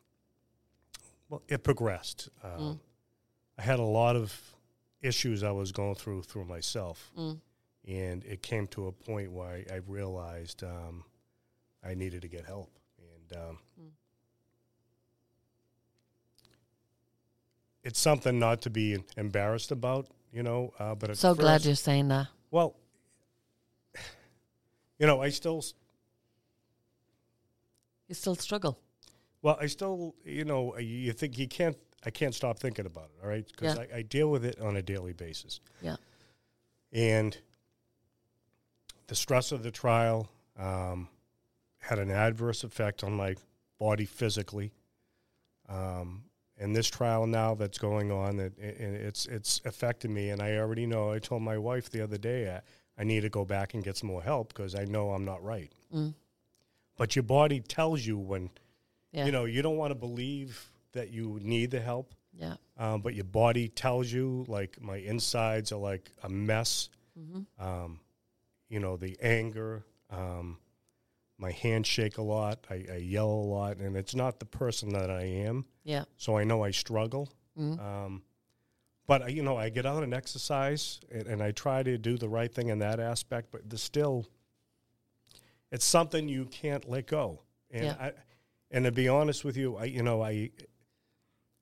Well, it progressed. Um, Mm. I had a lot of issues I was going through through myself, Mm. and it came to a point where I, I realized um, I needed to get help, and um, Mm. it's something not to be embarrassed about, you know. Uh, but so glad you're saying that. well, you know, I still, You still struggle. well, I still, you know, you think you can't, I can't stop thinking about it, all right? Because Yeah. I, I deal with it on a daily basis. Yeah. And the stress of the trial um, had an adverse effect on my body physically. Um, and this trial now that's going on, it, it, it's it's affected me, and I already know. I told my wife the other day I, I need to go back and get some more help because I know I'm not right. Mm. But your body tells you when Yeah, you know you don't want to believe that you need the help, yeah, um, but your body tells you like my insides are like a mess. hmm Um, you know the anger. Um, my hands shake a lot. I, I yell a lot, and it's not the person that I am. yeah. So I know I struggle. Mm. Um, but uh, you know, I get out and exercise, and, and I try to do the right thing in that aspect. But there's still, it's something you can't let go. And Yeah. I, and to be honest with you, I you know I,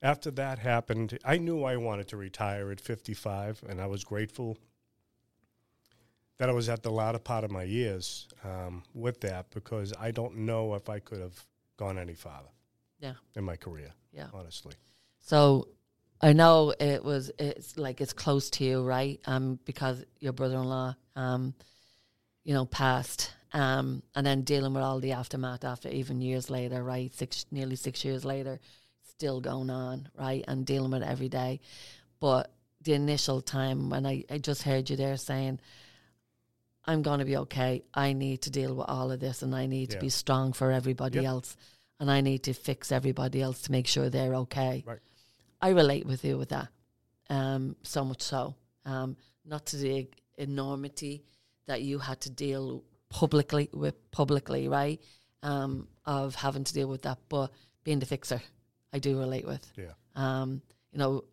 after that happened, I knew I wanted to retire at 55, and I was grateful that I was at the latter part of my years um, with that because I don't know if I could have gone any farther. Yeah. In my career, Yeah. honestly. So I know it was it's like it's close to you, right? Um, because your brother-in-law, um, you know, passed, um, and then dealing with all the aftermath after even years later, right? Six, nearly six years later, still going on, right? And dealing with it every day. But the initial time when I, I just heard you there saying, I'm going to be okay. I need to deal with all of this and I need to be strong for everybody Yep. else. And I need to fix everybody else to make sure they're okay. Right. I relate with you with that. Um, so much so. Um, not to the enormity that you had to deal publicly with publicly, right? Um, of having to deal with that, but being the fixer, I do relate with. Yeah. Um, you know,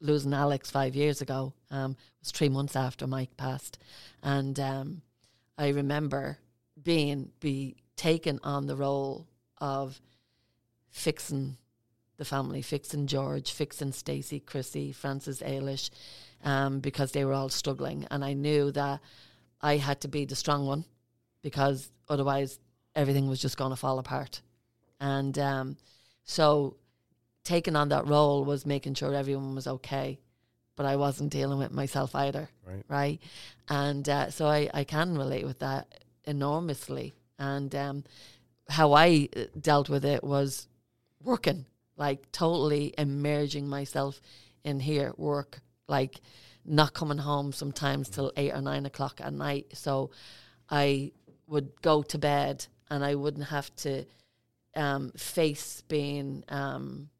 losing Alex five years ago um, was three months after Mike passed, and um, I remember being be taken on the role of fixing the family, fixing George, fixing Stacey, Chrissy, Francis Ailish, um, because they were all struggling, and I knew that I had to be the strong one because otherwise everything was just going to fall apart, and um, so taking on that role was making sure everyone was okay, but I wasn't dealing with myself either, Right. right? And uh, so I, I can relate with that enormously. And um, how I uh, dealt with it was working, like totally immersing myself in here, work, like not coming home sometimes till eight or nine o'clock at night. So I would go to bed and I wouldn't have to um, face being um,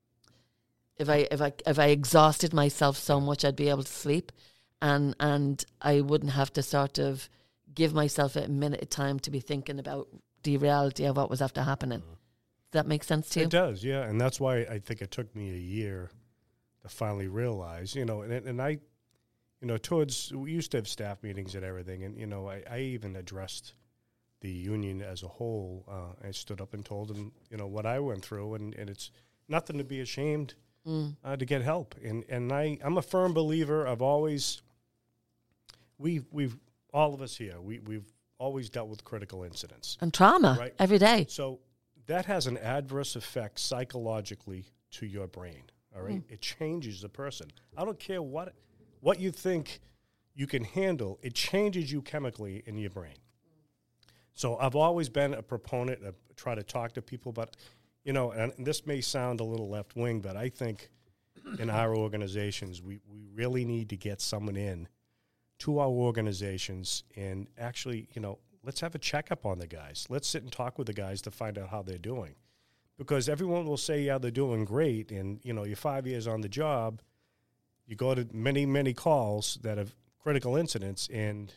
if I if I if I exhausted myself so much I'd be able to sleep and and I wouldn't have to sort of give myself a minute of time to be thinking about the reality of what was after happening. Does that make sense to you? It does, yeah, and that's why I think it took me a year to finally realize, you know, and and I, you know, towards we used to have staff meetings and everything, and you know, I, I even addressed the union as a whole. Uh, I stood up and told them, you know, what I went through, and, and it's nothing to be ashamed Mm. uh, to get help. And and I I'm a firm believer. I've always we've we've all of us here we we've always dealt with critical incidents. And trauma Right. every day. So that has an adverse effect psychologically to your brain. All right, it changes the person. I don't care what what you think you can handle. It changes you chemically in your brain. So I've always been a proponent of try to talk to people, but you know, and this may sound a little left wing, but I think in our organizations we, we really need to get someone in to our organizations and actually, you know, let's have a checkup on the guys. Let's sit and talk with the guys to find out how they're doing. Because everyone will say, yeah, they're doing great. And, you know, you're five years on the job, you go to many, many calls that have critical incidents, and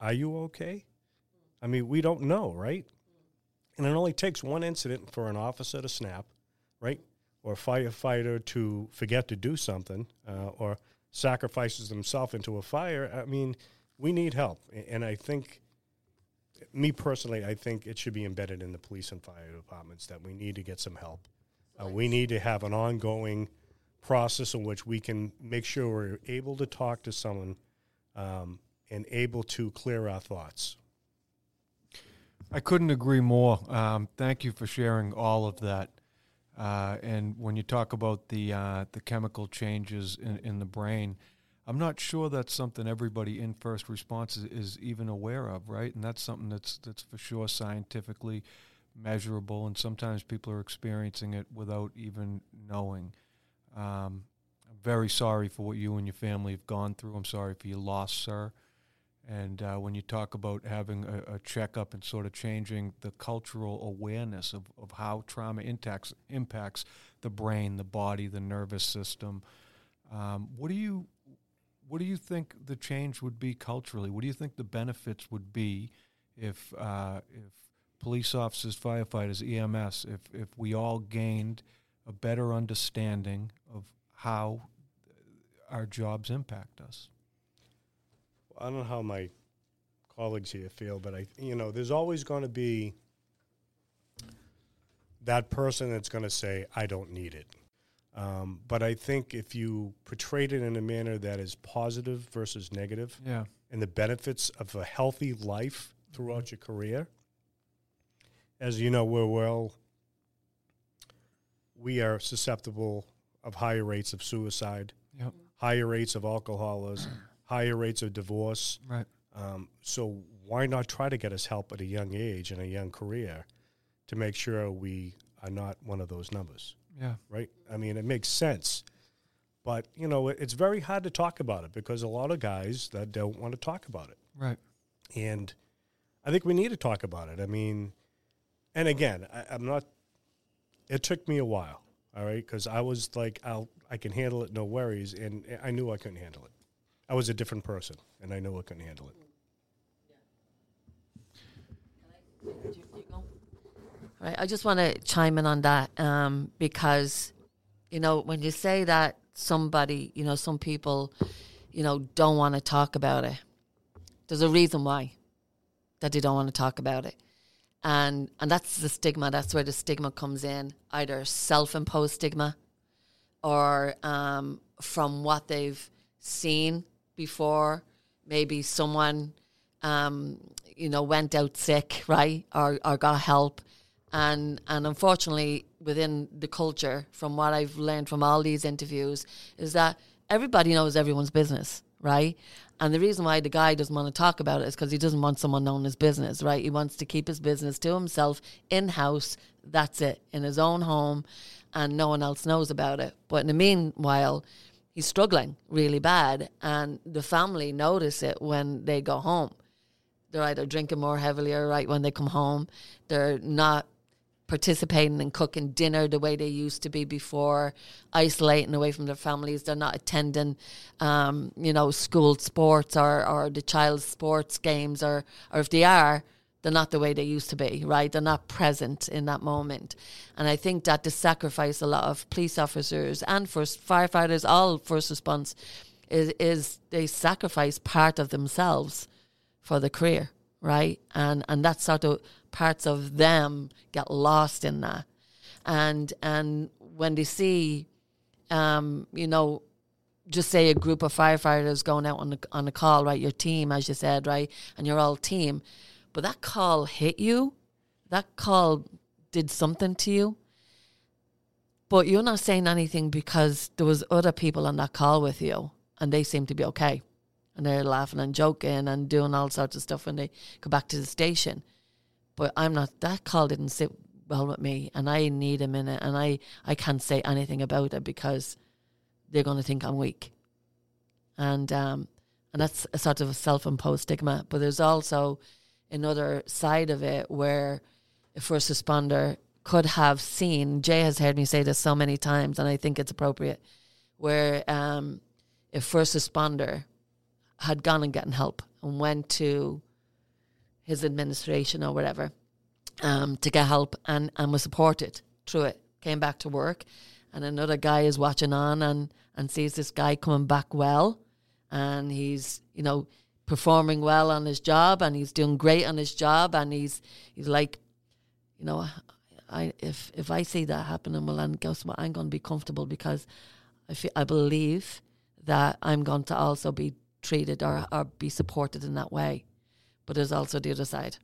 are you okay? I mean, we don't know, right? And it only takes one incident for an officer to snap, right? Or a firefighter to forget to do something, uh, or sacrifices themselves into a fire. I mean, we need help. And I think, me personally, I think it should be embedded in the police and fire departments that we need to get some help. Uh, we need to have an ongoing process in which we can make sure we're able to talk to someone um, and able to clear our thoughts. I couldn't agree more. Um, thank you for sharing all of that. Uh, and when you talk about the uh, the chemical changes in, in the brain, I'm not sure that's something everybody in first response is, is even aware of, right? And that's something that's that's for sure scientifically measurable, and sometimes people are experiencing it without even knowing. Um, I'm very sorry for what you and your family have gone through. I'm sorry for your loss, sir. And uh, when you talk about having a, a checkup and sort of changing the cultural awareness of, of how trauma impacts, impacts the brain, the body, the nervous system, um, what do you what do you think the change would be culturally? What do you think the benefits would be if uh, if police officers, firefighters, EMS, if if we all gained a better understanding of how our jobs impact us? I don't know how my colleagues here feel, but I, you know, there's always going to be that person that's going to say, I don't need it. Um, but I think if you portrayed it in a manner that is positive versus negative Yeah. and the benefits of a healthy life throughout your career, as you know, we're well, we are susceptible of higher rates of suicide, Yep. higher rates of alcoholism, higher rates of divorce. Right. Um, so why not try to get us help at a young age and a young career to make sure we are not one of those numbers, Yeah. right? I mean, it makes sense, but you know, it, it's very hard to talk about it because a lot of guys that don't want to talk about it, Right. and I think we need to talk about it. I mean, and again, I, I'm not. It took me a while, all right, because I was like, I'll, I can handle it, no worries, and I knew I couldn't handle it. I was a different person, and I knew I couldn't handle it. Right. I just want to chime in on that um, because, you know, when you say that somebody, you know, some people, you know, don't want to talk about it, there's a reason why that they don't want to talk about it. And and that's the stigma. That's where the stigma comes in, either self-imposed stigma or um, from what they've seen before. Maybe someone, um, you know, went out sick, right, or or got help, and and unfortunately, within the culture, from what I've learned from all these interviews, is that everybody knows everyone's business, right? And the reason why the guy doesn't want to talk about it is because he doesn't want someone knowing his business, right? He wants to keep his business to himself in house. That's it, in his own home, and no one else knows about it. But in the meanwhile, he's struggling really bad, and the family notice it when they go home. They're either drinking more heavily or right when they come home. They're not participating in cooking dinner the way they used to be before, isolating away from their families. They're not attending, um, you know, school sports or, or the child's sports games, or, or if they are, they're not the way they used to be, right? They're not present in that moment. And I think that the sacrifice a lot of police officers and first firefighters, all first response, is, is they sacrifice part of themselves for the career, right? And and that sort of parts of them get lost in that. And and when they see, um, you know, just say a group of firefighters going out on a, on a call, right? Your team, as you said, right, and you're all team, but that call hit you. That call did something to you. But you're not saying anything because there was other people on that call with you, and they seem to be okay, and they're laughing and joking and doing all sorts of stuff when they go back to the station but I'm not. That call didn't sit well with me, and I need a minute, and I I can't say anything about it because they're going to think I'm weak, and um, and that's a sort of a self-imposed stigma. But there's also another side of it where a first responder could have seen. Jay has heard me say this so many times, and I think it's appropriate. Where um, a first responder had gone and gotten help and went to his administration or whatever um, to get help and, and was supported through it. Came back to work, and another guy is watching on and, and sees this guy coming back well, and he's you know performing well on his job, and he's doing great on his job, and he's he's like, you know, I if if I see that happening, well, guess what? I'm going to be comfortable because I feel I believe that I'm going to also be treated or, or be supported in that way. But there's also the other side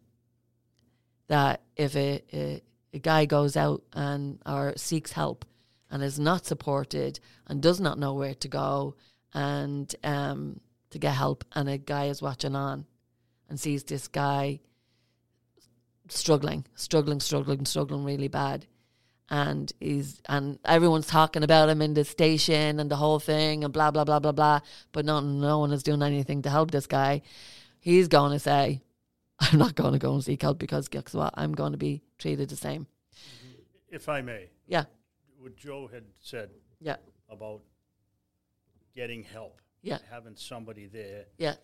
that if a, a, a guy goes out and or seeks help and is not supported and does not know where to go and um, to get help, and a guy is watching on and sees this guy struggling, struggling, struggling, struggling really bad. And he's and everyone's talking about him in the station and the whole thing and blah blah blah blah blah. But no, no one is doing anything to help this guy he's going to say, I'm not going to go and seek help because guess what? I'm going to be treated the same. If I may. Yeah. What Joe had said yeah. about getting help. Yeah. Having somebody there yeah.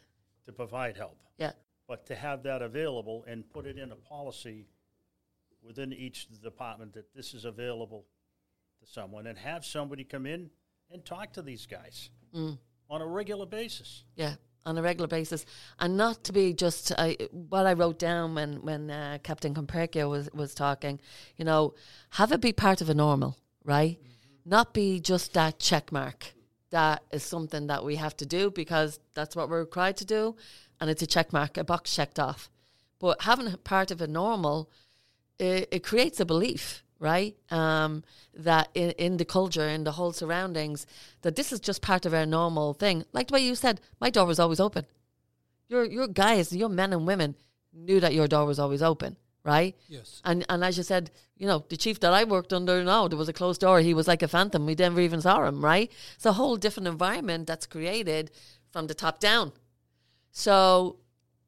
to provide help. Yeah. But to have that available and put it in a policy within each department that this is available to someone and have somebody come in and talk to these guys mm. on a regular basis. Yeah on a regular basis, and not to be just I, what I wrote down when when uh, Captain Comperchio was was talking. You know, have it be part of a normal, right? Mm-hmm. Not be just that check mark. That is something that we have to do because that's what we're required to do, and it's a check mark, a box checked off. But having part of a normal, it, it creates a belief right? Um, that in, in the culture, in the whole surroundings, that this is just part of our normal thing. Like the way you said, my door was always open. Your your guys, your men and women knew that your door was always open, right? Yes. And and as you said, you know, the chief that I worked under, now, there was a closed door. He was like a phantom. We never even saw him, right? It's a whole different environment that's created from the top down. So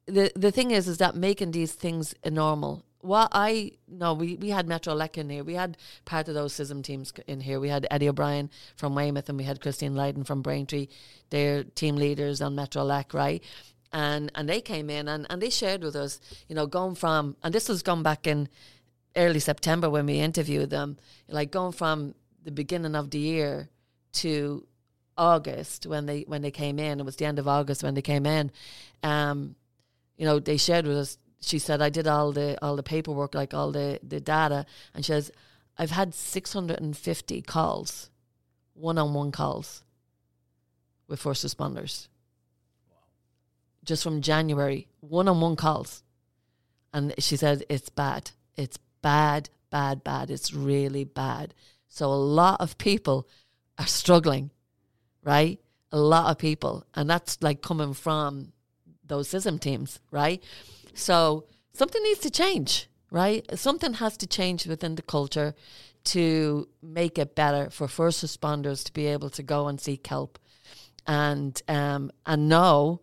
the the thing is, is that making these things normal what I no, we, we had Metro LEC in here. We had part of those CISM teams in here. We had Eddie O'Brien from Weymouth and we had Christine Lydon from Braintree. They're team leaders on Metro LEC, right? And and they came in and, and they shared with us, you know, going from, and this was gone back in early September when we interviewed them, like going from the beginning of the year to August when they when they came in. It was the end of August when they came in. Um, you know, they shared with us she said I did all the all the paperwork, like all the the data, and she says I've had six hundred and fifty calls, one on one calls, with first responders. Just from January, one on one calls, and she said it's bad. It's bad, bad, bad. It's really bad. So a lot of people are struggling, right? a lot of people, and that's like coming from those CISM teams, right? So something needs to change, right? Something has to change within the culture to make it better for first responders to be able to go and seek help and um, and know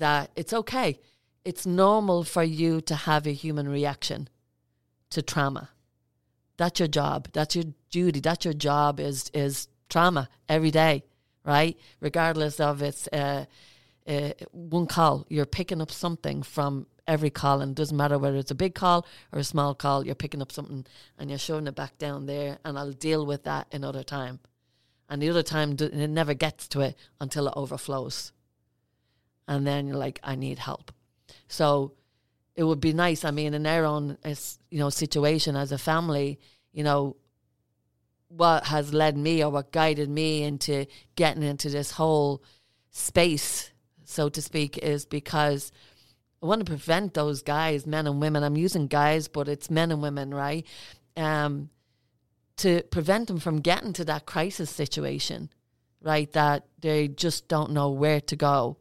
that it's okay. It's normal for you to have a human reaction to trauma. That's your job. That's your duty. That's your job is is trauma every day, right? Regardless of it's uh, uh, one call, you're picking up something from every call, and it doesn't matter whether it's a big call or a small call. You're picking up something and you're showing it back down there, and I'll deal with that another time. And the other time, it never gets to it until it overflows, and then you're like, I need help. So it would be nice. I mean, in their own you know situation as a family, you know, what has led me or what guided me into getting into this whole space, so to speak, is because I want to prevent those guys, men and women. I'm using guys, but it's men and women, right? Um, to prevent them from getting to that crisis situation, right? That they just don't know where to go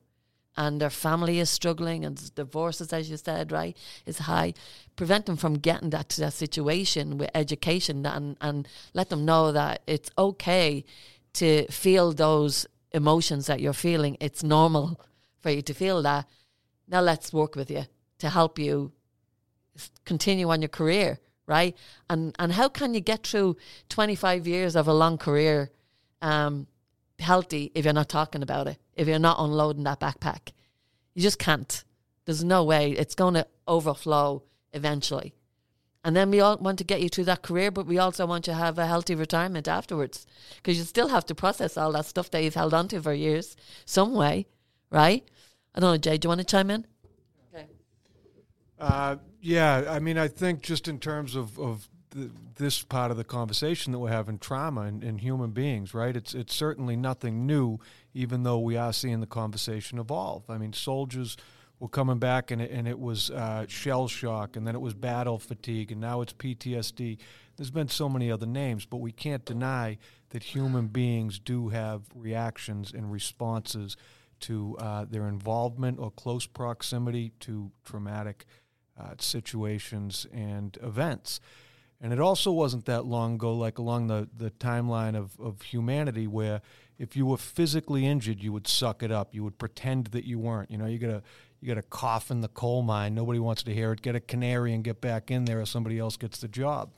and their family is struggling and divorces, as you said, right, is high. Prevent them from getting that to that situation with education and, and let them know that it's okay to feel those emotions that you're feeling. It's normal for you to feel that. Now let's work with you to help you continue on your career, right? And and how can you get through 25 years of a long career um, healthy if you're not talking about it, if you're not unloading that backpack. You just can't. There's no way. It's going to overflow eventually. And then we all want to get you through that career, but we also want you to have a healthy retirement afterwards because you still have to process all that stuff that you've held onto for years, some way, right? I don't know, Jay, do you want to chime in? Okay. Uh, yeah, I mean, I think just in terms of, of this part of the conversation that we're having, trauma in, in, human beings, right? It's it's certainly nothing new, even though we are seeing the conversation evolve. I mean, soldiers were coming back, and it, and it was uh, shell shock, and then it was battle fatigue, and now it's PTSD. There's been so many other names, but we can't deny that human beings do have reactions and responses to uh, their involvement or close proximity to traumatic uh, situations and events. And it also wasn't that long ago, like along the, the timeline of, of humanity, where if you were physically injured, you would suck it up. You would pretend that you weren't. You know, you got a you got a cough in the coal mine. Nobody wants to hear it. Get a canary and get back in there, or somebody else gets the job.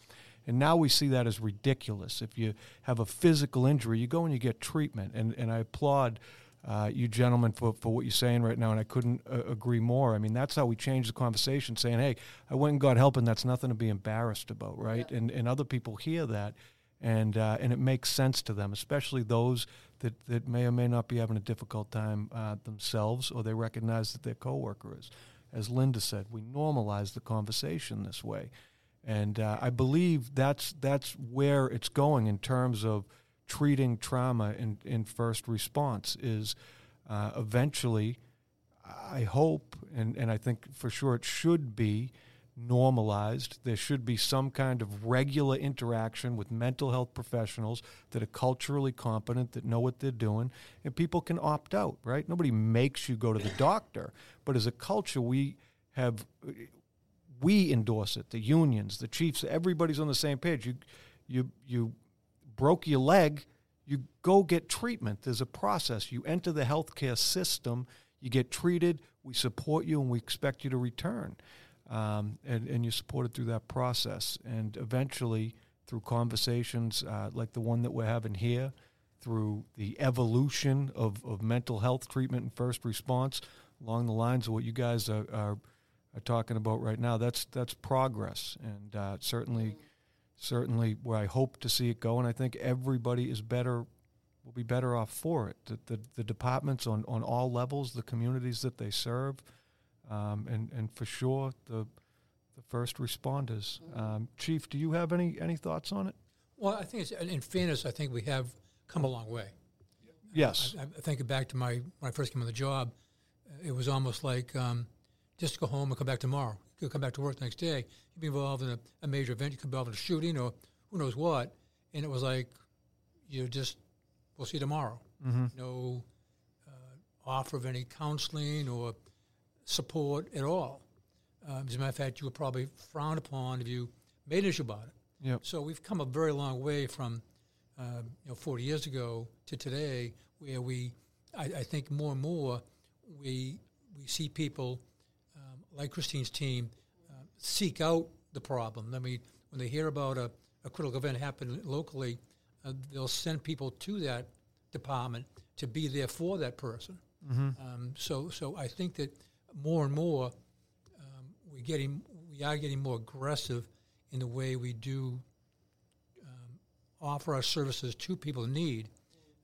And now we see that as ridiculous. If you have a physical injury, you go and you get treatment. And and I applaud uh, you gentlemen for, for what you're saying right now, and I couldn't uh, agree more. I mean, that's how we change the conversation, saying, "Hey, I went and got help, and that's nothing to be embarrassed about, right?" Yeah. And and other people hear that, and uh, and it makes sense to them, especially those that, that may or may not be having a difficult time uh, themselves, or they recognize that their coworker is. As Linda said, we normalize the conversation this way, and uh, I believe that's that's where it's going in terms of treating trauma in, in first response is uh, eventually, I hope, and, and I think for sure it should be normalized. There should be some kind of regular interaction with mental health professionals that are culturally competent, that know what they're doing, and people can opt out, right? Nobody makes you go to the doctor, but as a culture, we have. We endorse it. The unions, the chiefs, everybody's on the same page. You, you, you broke your leg, you go get treatment. There's a process. You enter the healthcare system, you get treated, we support you, and we expect you to return. Um, and, and you're supported through that process. And eventually, through conversations uh, like the one that we're having here, through the evolution of, of mental health treatment and first response, along the lines of what you guys are, are, are talking about right now, that's, that's progress. And uh, certainly certainly where I hope to see it go, and I think everybody is better will be better off for it. The, the, the departments on, on all levels, the communities that they serve, um, and and for sure the the first responders. Um, Chief, do you have any any thoughts on it? Well, I think it's in fairness, I think we have come a long way. Yes, I, I think back to my when I first came on the job, it was almost like um, just go home and come back tomorrow could come back to work the next day. You'd be involved in a, a major event. You could be involved in a shooting or who knows what. And it was like, you just, we'll see tomorrow. Mm-hmm. No, offer of any counseling or support at all. Um, as a matter of fact, you were probably frowned upon if you made an issue about it. Yep. So we've come a very long way from uh, you know 40 years ago to today, where we, I, I think more and more, we we see people um, like Christine's team uh, seek out the problem. I mean, when they hear about a, a critical event happening locally, uh, they'll send people to that department to be there for that person. Um, so, so I think that more and more um, we're getting we are getting more aggressive in the way we do um, offer our services to people in need,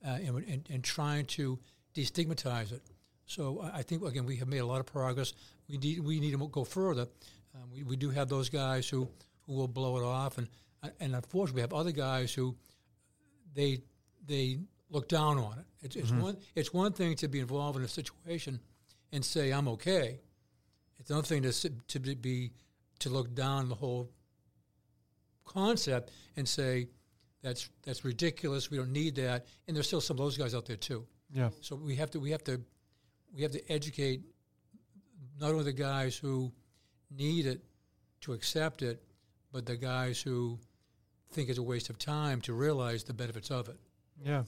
uh, and, and and trying to destigmatize it. So I think again we have made a lot of progress. We need we need to go further. Um, we, we do have those guys who, who will blow it off, and and unfortunately we have other guys who they they look down on it. It's, it's one it's one thing to be involved in a situation and say I'm okay. It's another thing to to be to look down the whole concept and say that's that's ridiculous. We don't need that. And there's still some of those guys out there too. Yeah. So we have to we have to we have to educate not only the guys who need it to accept it, but the guys who think it's a waste of time to realize the benefits of it. Yeah. Not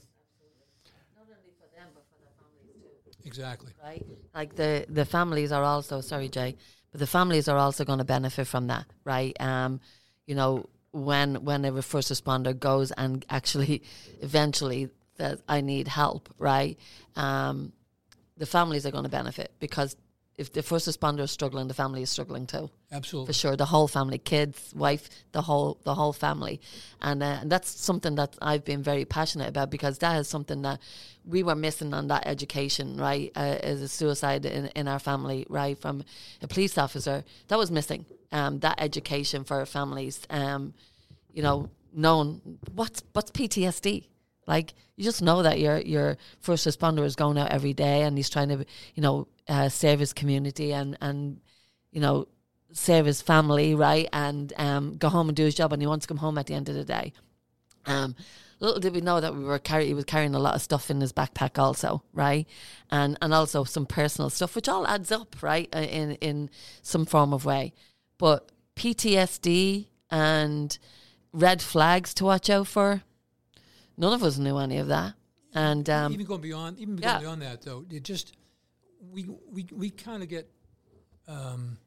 only for them, but for their families too. Exactly. right? Like the the families are also sorry, Jay, but the families are also going to benefit from that, right? Um, you know, when when a first responder goes and actually eventually says, "I need help," right? Um, the families are going to benefit because if the first responder is struggling, the family is struggling too Absolutely. for sure. The whole family, kids, wife, the whole the whole family, and, uh, and that's something that I've been very passionate about because that is something that we were missing on that education, right? Uh, as a suicide in, in our family, right, from a police officer, that was missing. Um, that education for families, um, you know, known what's what's PTSD. Like you just know that your your first responder is going out every day and he's trying to, you know, uh, save his community and and you know save his family, right, and um, go home and do his job, and he wants to come home at the end of the day. Um, little did we know that we were carry he was carrying a lot of stuff in his backpack, also, right, and and also some personal stuff, which all adds up, right, uh, in in some form of way. But PTSD and red flags to watch out for. None of us knew any of that, and um, even going beyond, even yeah. going beyond that, though, it just we we we kind of get um,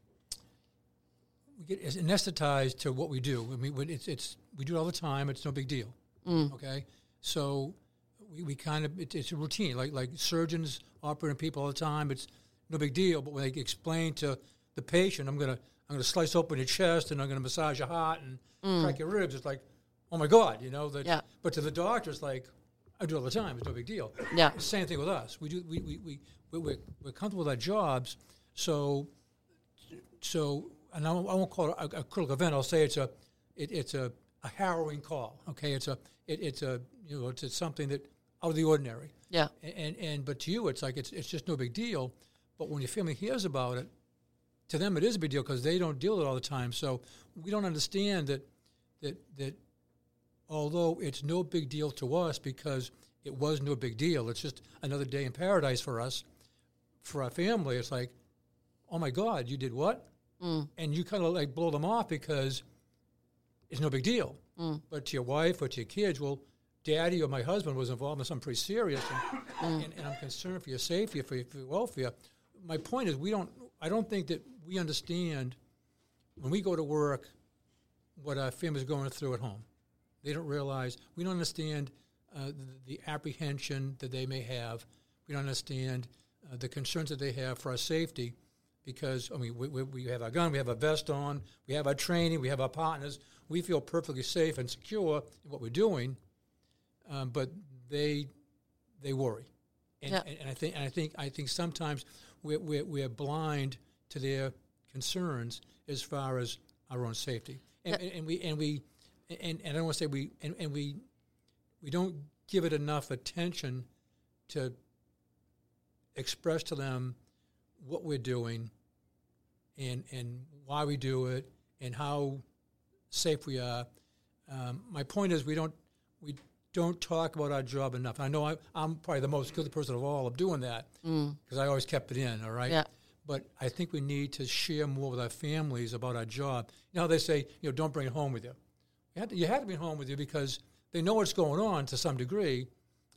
we get anesthetized to what we do. I mean, when it's it's we do it all the time. It's no big deal. Okay, so we, we kind of it, it's a routine. Like like surgeons operating people all the time. It's no big deal. But when they explain to the patient, I'm gonna I'm gonna slice open your chest and I'm gonna massage your heart and crack your ribs. It's like, oh my god, you know that. Yeah. But to the doctor, it's like I do it all the time. It's no big deal. Yeah. Same thing with us. We do. We we we we- we're, we're comfortable with our jobs. So so and I won't, I won't call it a, a critical event. I'll say it's a it, it's a, a harrowing call. Okay, it's a it, it's a you know it's, it's something that out of the ordinary. yeah, And, and and but to you it's like it's it's just no big deal. But when your family hears about it, to them it is a big deal because they don't deal with it all the time. So we don't understand that that that although it's no big deal to us because it was no big deal. It's just another day in paradise for us. For our family, it's like, oh my God, you did what? Mm. And you kind of like blow them off because it's no big deal. Mm. But to your wife or to your kids, well, daddy or my husband was involved in something pretty serious, and, mm. and, and I'm concerned for your safety, for your, for your welfare. My point is, we don't. I don't think that we understand when we go to work what our family's going through at home. They don't realize we don't understand uh, the, the apprehension that they may have. We don't understand uh, the concerns that they have for our safety because I mean we, we, we have our gun, we have our vest on, we have our training, we have our partners. We feel perfectly safe and secure in what we're doing, um, but they they worry, and, Yeah. and, and I think and I think I think sometimes we're, we're, we're blind to their concerns as far as our own safety, and, and, and we and we and, and I don't want to say we and, and we we don't give it enough attention to express to them what we're doing and and why we do it and how safe we are. Um, my point is we don't we don't talk about our job enough. I know I, I'm probably the most skilled person of all of doing that because I always kept it in. All right. Yeah. But I think we need to share more with our families about our job. You know, they say, you know, don't bring it home with you. You had to, you have to it home with you because they know what's going on to some degree,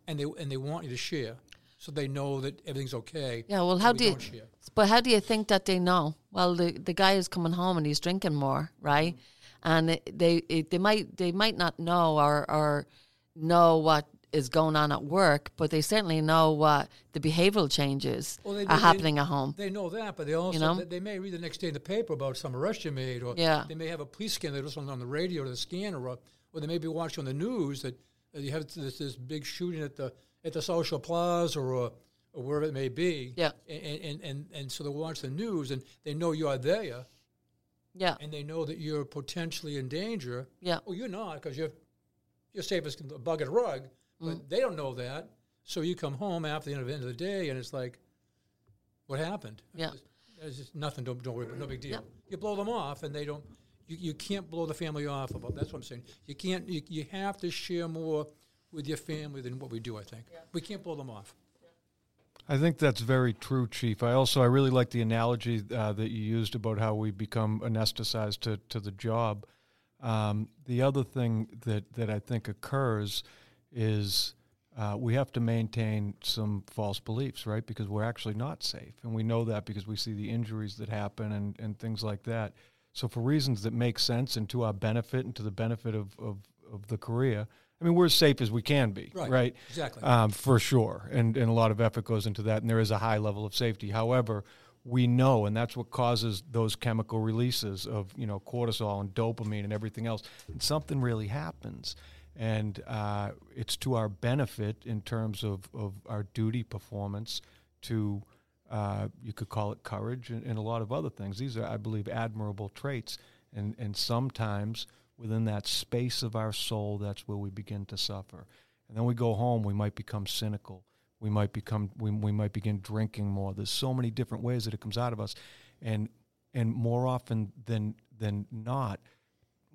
and they and they want you to share, so they know that everything's okay. Yeah, well, how we do you? share. But how do you think that they know? Well, the the guy is coming home and he's drinking more, right? Mm-hmm. And it, they it, they might they might not know or or know what is going on at work, but they certainly know what the behavioural changes Well, they- are they- happening at home. They know that, but they also you know? they, they may read the next day in the paper about some arrest you made, or Yeah. they may have a police scan they're listening on the radio or the scanner, or, or they may be watching on the news that, that you have this, this big shooting at the at the South Shore Plaza or, or, wherever it may be. Yeah. and, and and and so they watch the news and they know you are there, Yeah, and they know that you're potentially in danger. yeah, Well, you're not because you're you're safe as a a rug, but Mm. they don't know that. So you come home after the end of, end of the day, and it's like, what happened? Yeah. There's just nothing. Don't don't worry about. No big deal. Yeah. You blow them off, and they don't. You, you can't blow the family off about. That's what I'm saying. You can't. You, you have to share more with your family than what we do. I think we can't blow them off. I think that's very true, Chief. I also I really like the analogy uh, that you used about how we become anesthetized to, to the job. Um, the other thing that, that I think occurs is uh, we have to maintain some false beliefs, right? Because we're actually not safe, and we know that because we see the injuries that happen and, and things like that. So for reasons that make sense and to our benefit and to the benefit of, of, of the Korea, I mean, we're as safe as we can be, Right. right? Exactly. um, for sure, and and a lot of effort goes into that, and there is a high level of safety. However, we know, and that's what causes those chemical releases of you know cortisol and dopamine and everything else. And something really happens, and uh, it's to our benefit in terms of of our duty performance to. Uh, you could call it courage and, and a lot of other things. These are, I believe, admirable traits, and and sometimes within that space of our soul, that's where we begin to suffer. And then we go home, we might become cynical. We might become we, we might begin drinking more. There's so many different ways that it comes out of us. And and more often than than not,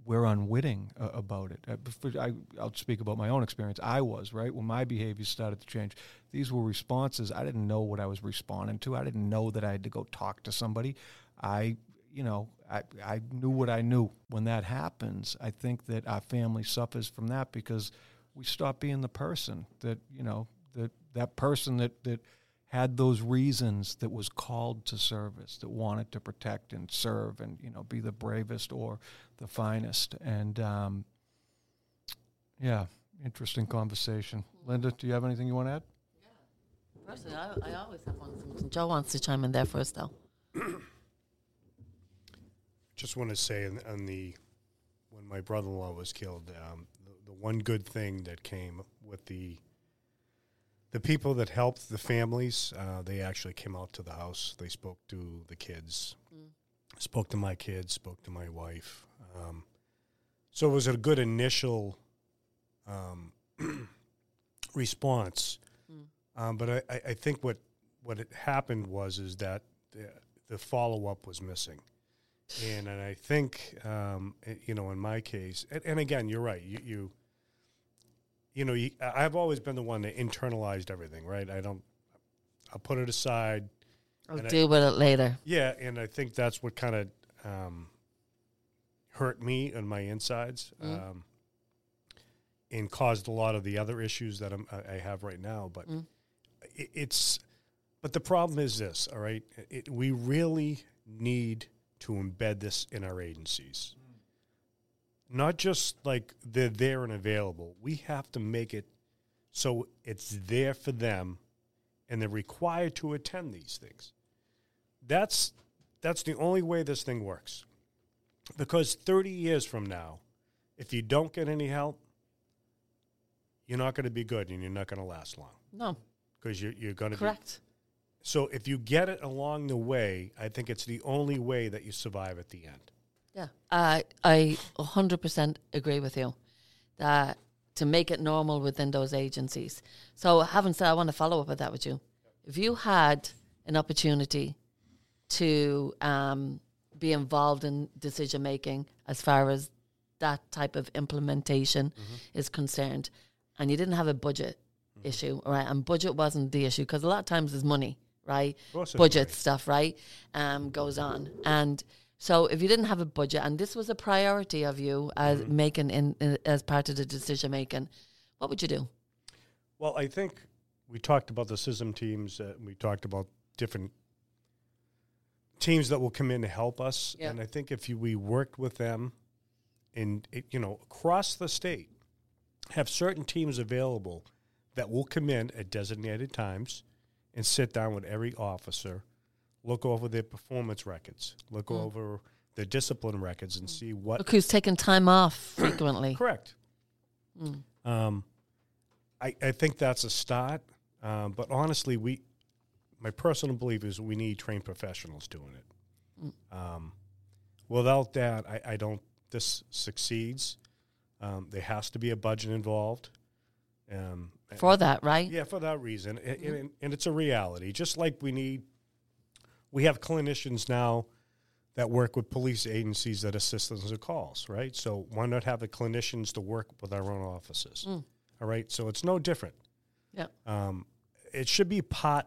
we're unwitting uh, about it. Uh, I, I'll speak about my own experience. I was right when my behavior started to change. These were responses. I didn't know what I was responding to. I didn't know that I had to go talk to somebody. I, you know, I, I knew what I knew. When that happens, I think that our family suffers from that because we stop being the person that you know that that person that that had those reasons that was called to service that wanted to protect and serve and you know be the bravest or the finest and um, yeah interesting conversation linda do you have anything you want to add Personally, I, I always have one. Joe wants to chime in there first, though. just want to say on, on the when my brother-in-law was killed, um, the, the one good thing that came with the the people that helped the families, uh, they actually came out to the house. They spoke to the kids, spoke to my kids, spoke to my wife. Um, so it was a good initial um, response. Um, but I, I, think what what had happened was is that the, the follow up was missing. And, and I think, um, you know, in my case, and, and again, you're right. You, you, you know, you, I- I've always been the one that internalized everything, right? I don't, I'll put it aside. I'll And I- deal with it later. Yeah, and I think that's what kind of um, hurt me and my insides, um, and caused a lot of the other issues that I'm, I have right now. But it, it's, but the problem is this. All right, it, we really need to embed this in our agencies. Not just like they're there and available. We have to make it so it's there for them, and they're required to attend these things that's that's the only way this thing works. Because 30 years from now, if you don't get any help, you're not going to be good and you're not going to last long No, because you're, you're going to be. correct. So if you get it along the way, I think it's the only way that you survive at the end. Yeah, I I hundred percent agree with you that to make it normal within those agencies. So, having said, I want to follow up with that with you. If you had an opportunity to um, be involved in decision making as far as that type of implementation is concerned, and you didn't have a budget Mm-hmm. issue, right? And budget wasn't the issue because a lot of times there's money, right? Budget stuff, right? Um, goes on, and so if you didn't have a budget, and this was a priority of you as Mm-hmm. making in, in as part of the decision making, what would you do? Well, I think we talked about the CISM teams. Uh, we talked about different teams that will come in to help us. Yeah. And I think if you, we worked with them, and it, you know, across the state, have certain teams available that will come in at designated times and sit down with every officer, look over their performance records, look over their discipline records, and see what Look who's taking time off frequently. Correct. Um, I, I think that's a start. Um, but honestly, we, my personal belief is we need trained professionals doing it. Um, without that, I, I don't. This succeeds. Um, there has to be a budget involved. Um, For that, right? yeah, for that reason, and, and, and it's a reality. Just like we need, we have clinicians now that work with police agencies that assist us with calls, right? So why not have the clinicians to work with our own offices? All right, so it's no different. Yeah. Um, it should be part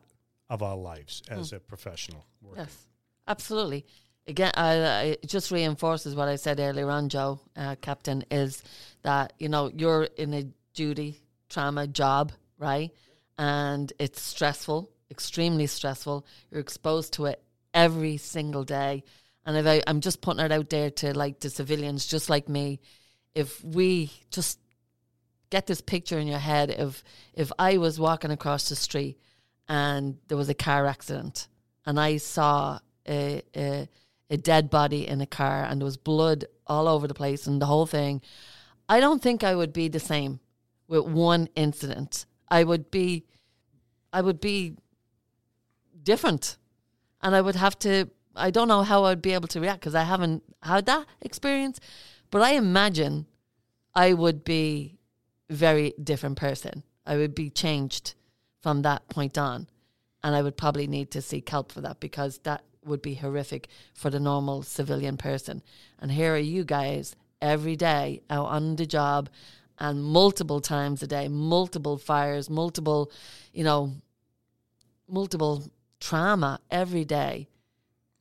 of our lives as a professional. Worker. Yes, absolutely. Again, I, I, just reinforces what I said earlier on, Joe, uh, Captain, is that, you know, you're in a duty trauma job, right? And it's stressful, extremely stressful. You're exposed to it every single day. And I, I'm just putting it out there to like the civilians, just like me, if we just get this picture in your head of if I was walking across the street and there was a car accident and I saw a, a, a dead body in a car and there was blood all over the place and the whole thing, I don't think I would be the same with one incident. I would be, I would be different, and I would have to. I don't know how I'd be able to react because I haven't had that experience, but I imagine I would be very different person. I would be changed from that point on, and I would probably need to seek help for that because that would be horrific for the normal civilian person. And here are you guys every day out on the job and multiple times a day, multiple fires, multiple, you know, multiple trauma every day.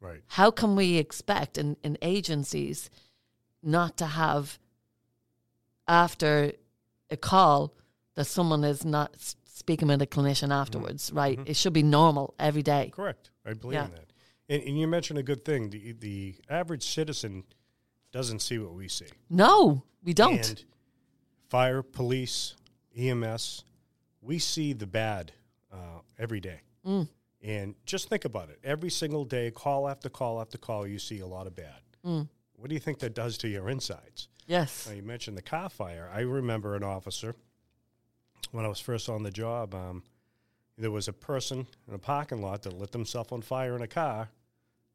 Right. How can we expect in, in agencies not to have after a call that someone is not speaking with a clinician afterwards, right? It should be normal every day. Correct. I believe Yeah. in that. And, and you mentioned a good thing. The the average citizen doesn't see what we see. No, we don't. And fire, police, EMS, we see the bad uh, every day. Mm. And just think about it. Every single day, call after call after call, you see a lot of bad. Mm. What do you think that does to your insides? yes. Now, you mentioned the car fire. I remember an officer when I was first on the job. Um, there was a person in a parking lot that lit themselves on fire in a car,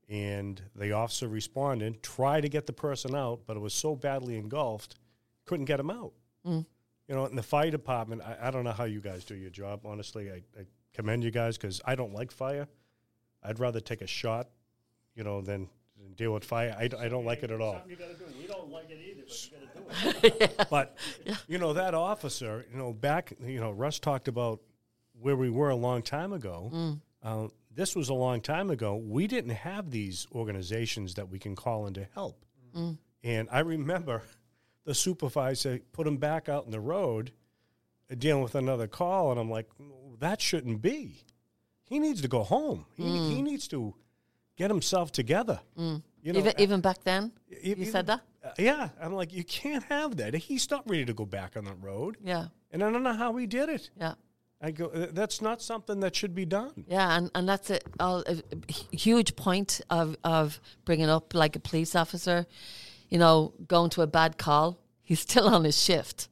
and the officer responded, tried to get the person out, but it was so badly engulfed, couldn't get him out. Mm. You know, in the fire department, I, I don't know how you guys do your job. Honestly, I, I commend you guys because I don't like fire. I'd rather take a shot, you know, than, than deal with fire. I, I don't like it at all. Something you gotta do. We don't like it either, but you gotta do it. But you know that officer, you know, back, you know, Russ talked about where we were a long time ago. Uh, this was a long time ago. We didn't have these organizations that we can call in to help. And I remember the supervisor put him back out in the road, dealing with another call, and I'm like, that shouldn't be. He needs to go home. He, he needs to get himself together. You know, even even back then, e- you said that. uh, yeah, I'm like, you can't have that. He's not ready to go back on that road, Yeah, and I don't know how he did it. yeah. I go, "Uh, that's not something that should be done. Yeah, and, and that's a, a, a huge point of, of bringing up like a police officer, you know, going to a bad call. He's still on his shift.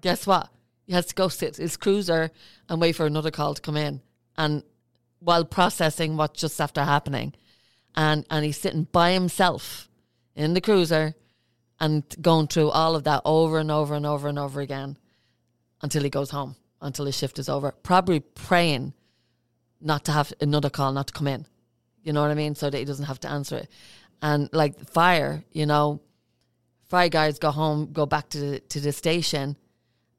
Guess what? He has to go sit his cruiser and wait for another call to come in, and while processing what's just after happening, and and he's sitting by himself in the cruiser, and going through all of that over and over and over and over again, until he goes home, until his shift is over. Probably praying not to have another call not to come in. You know what I mean? So that he doesn't have to answer it. And like fire, you know, fire guys go home, go back to the, to the station,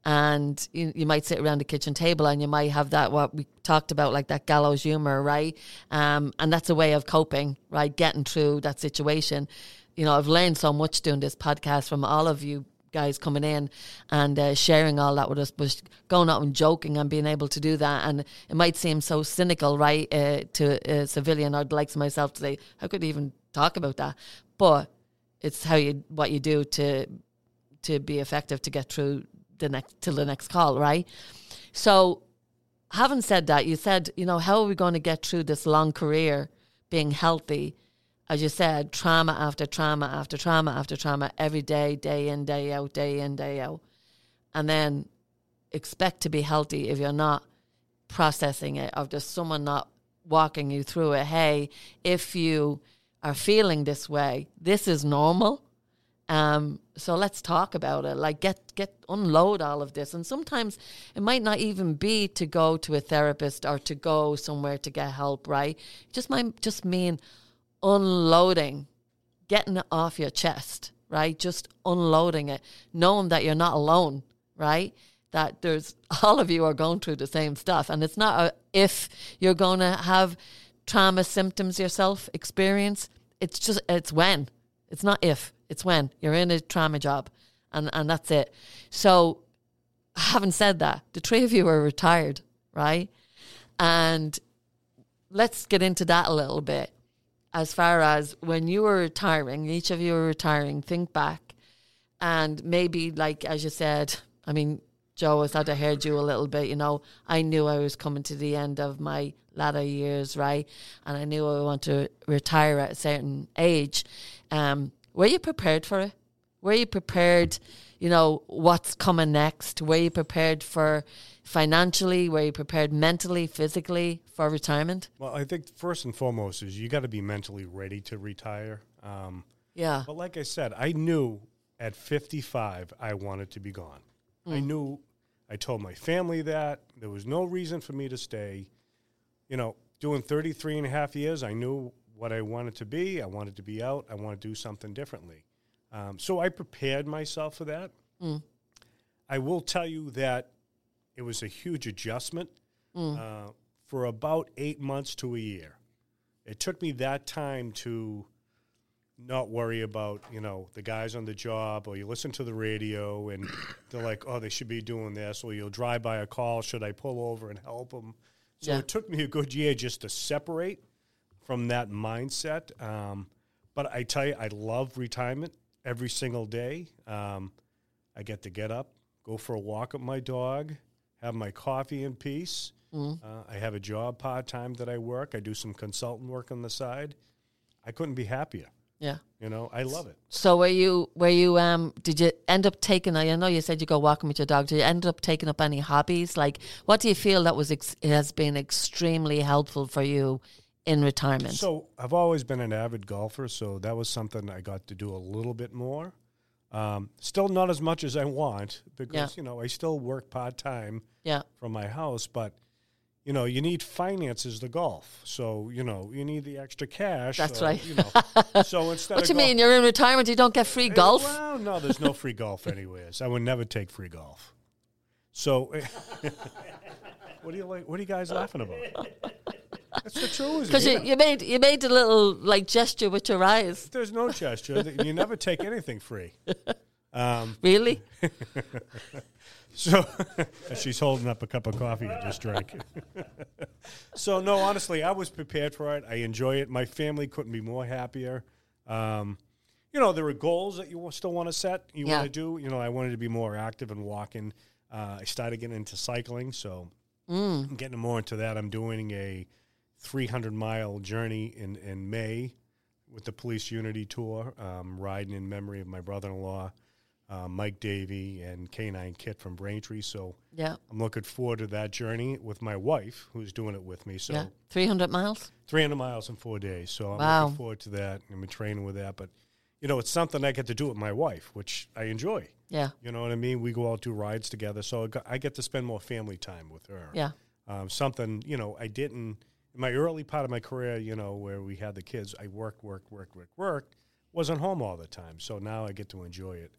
and you, you might sit around the kitchen table and you might have that what we talked about like that gallows humor right? Um, and that's a way of coping right? Getting through that situation. You know i've learned so much doing this podcast from all of you guys coming in and uh, sharing all that with us but going out and joking and being able to do that. And it might seem so cynical right uh, to a civilian or likes myself to say how could you even talk about that? But it's how you what you do to to be effective to get through the next till the next call, right? So, having said that, you said, you know, how are we going to get through this long career being healthy? As you said, trauma after trauma after trauma after trauma every day, day in, day out, day in, day out. And then expect to be healthy if you're not processing it, or there's someone not walking you through it. Hey, if you are feeling this way, this is normal um, so let's talk about it. Like get get unload all of this. And sometimes it might not even be to go to a therapist or to go somewhere to get help, right? Just might just mean unloading, getting it off your chest, right? Just unloading it, knowing that you're not alone, right? That there's all of you are going through the same stuff. And it's not a, if you're going to have trauma symptoms yourself experience, it's just, it's when. It's not if it's when you're in a trauma job, and and that's it. So, having said that, the three of you are retired, right? And let's get into that a little bit. As far as when you were retiring, each of you were retiring. Think back, and maybe like as you said, I mean, Joe, as I heard you a little bit, you know, I knew I was coming to the end of my latter years, right? And I knew I want to retire at a certain age. Um, were you prepared for it? Were you prepared, you know, what's coming next? Were you prepared for financially? Were you prepared mentally, physically for retirement? Well, I think first and foremost is you got to be mentally ready to retire. Um, yeah. But like I said, I knew at 55 I wanted to be gone. Mm. I knew, I told my family that. There was no reason for me to stay. You know, doing 33 and a half years, I knew what I wanted to be. I wanted to be out. I want to do something differently. Um, so I prepared myself for that. Mm. I will tell you that it was a huge adjustment mm. uh, for about eight months to a year. It took me that time to not worry about you know the guys on the job or you listen to the radio and they're like oh they should be doing this or you'll drive by a call should i pull over and help them so yeah. it took me a good year just to separate from that mindset. Um, but I tell you, I love retirement every single day. Um, I get to get up, go for a walk with my dog, have my coffee in peace. Mm. Uh, I have a job part time that I work. I do some consultant work on the side. I couldn't be happier. Yeah. You know, I love it. So were you were you um did you end up taking I know you said you go walking with your dog. Did you end up taking up any hobbies? Like what do you feel that was ex- has been extremely helpful for you in retirement? So I've always been an avid golfer, so that was something I got to do a little bit more. Um, still not as much as I want because yeah. you know I still work part time yeah. from my house, but you know you need finances to golf, so you know you need the extra cash. That's so, right. You know, so instead, what you golf, mean you're in retirement, you don't get free eh, golf? Well, no, there's no free golf anyways. I would never take free golf. So, what do you like? What are you guys laughing about? That's the truth. Because you, you made you made a little like gesture with your eyes. There's no gesture. you never take anything free. Um, really? so she's holding up a cup of coffee I just drank. so no, honestly, I was prepared for it. I enjoy it. My family couldn't be more happier. Um, you know, there are goals that you still want to set. You yeah. want to do. You know, I wanted to be more active and walking. Uh, I started getting into cycling, so mm. I'm getting more into that. I'm doing a 300 mile journey in, in May with the Police Unity Tour, um, riding in memory of my brother in law, uh, Mike Davey, and Canine Kit from Braintree. So yeah, I'm looking forward to that journey with my wife, who's doing it with me. So yeah. 300 miles? 300 miles in four days. So I'm wow. looking forward to that. I'm training with that. But, you know, it's something I get to do with my wife, which I enjoy. Yeah. You know what I mean? We go out do rides together. So I get to spend more family time with her. Yeah. Um, something, you know, I didn't – in my early part of my career, you know, where we had the kids, I worked, worked, worked, worked, worked, wasn't home all the time. So now I get to enjoy it.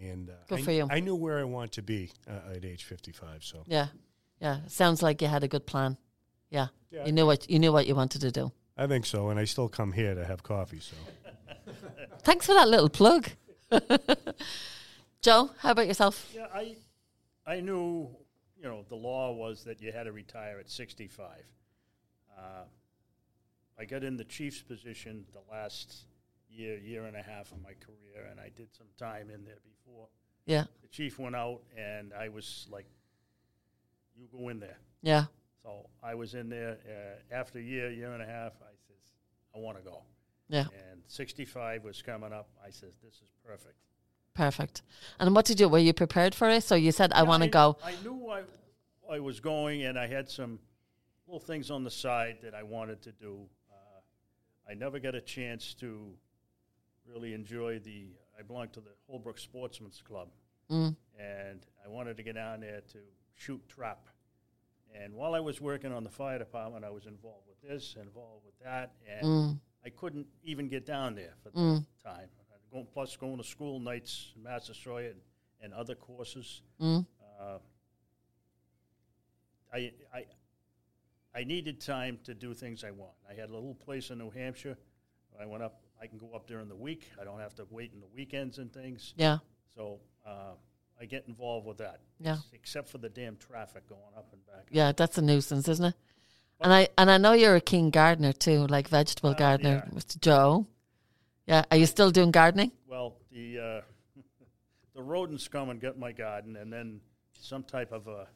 and uh, Good I, for you. I knew where I want to be uh, at age 55. So Yeah, yeah. Sounds like you had a good plan. Yeah, Yeah, you knew what you knew what you wanted to do. I think so, and I still come here to have coffee. So Thanks for that little plug. Joe, how about yourself? Yeah, I, I knew, you know, the law was that you had to retire at 65. Uh, I got in the chief's position the last year, year and a half of my career, and I did some time in there before. Yeah, The chief went out, and I was like, "You go in there." yeah, So I was in there uh, after a year, year and a half. I says, "I want to go." yeah. And 65 was coming up. I says, "This is perfect." Perfect. And what did you? Were you prepared for it? So you said, "I Yeah, want to go." I knew I, I was going, and I had some little things on the side that I wanted to do. Uh, I never got a chance to really enjoy the. I belong to the Holbrook Sportsman's Club, Mm. and I wanted to get down there to shoot trap. And while I was working on the fire department, I was involved with this, involved with that, and Mm. I couldn't even get down there for the Mm. time. Going, plus, going to school nights, in Massasoit, and, and other courses. Mm. Uh, I, I, I needed time to do things I want. I had a little place in New Hampshire. I went up. I can go up during the week. I don't have to wait in the weekends and things. Yeah, So uh, I get involved with that. Yeah. Except for the damn traffic going up and back. yeah. That's a nuisance, isn't it? And I and I know you're a keen gardener too, like vegetable Uh, gardener yeah. with Joe. Yeah, are you still doing gardening? Well, the uh, the rodents come and get my garden, and then some type of a uh,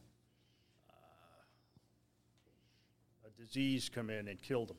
a disease come in and killed them.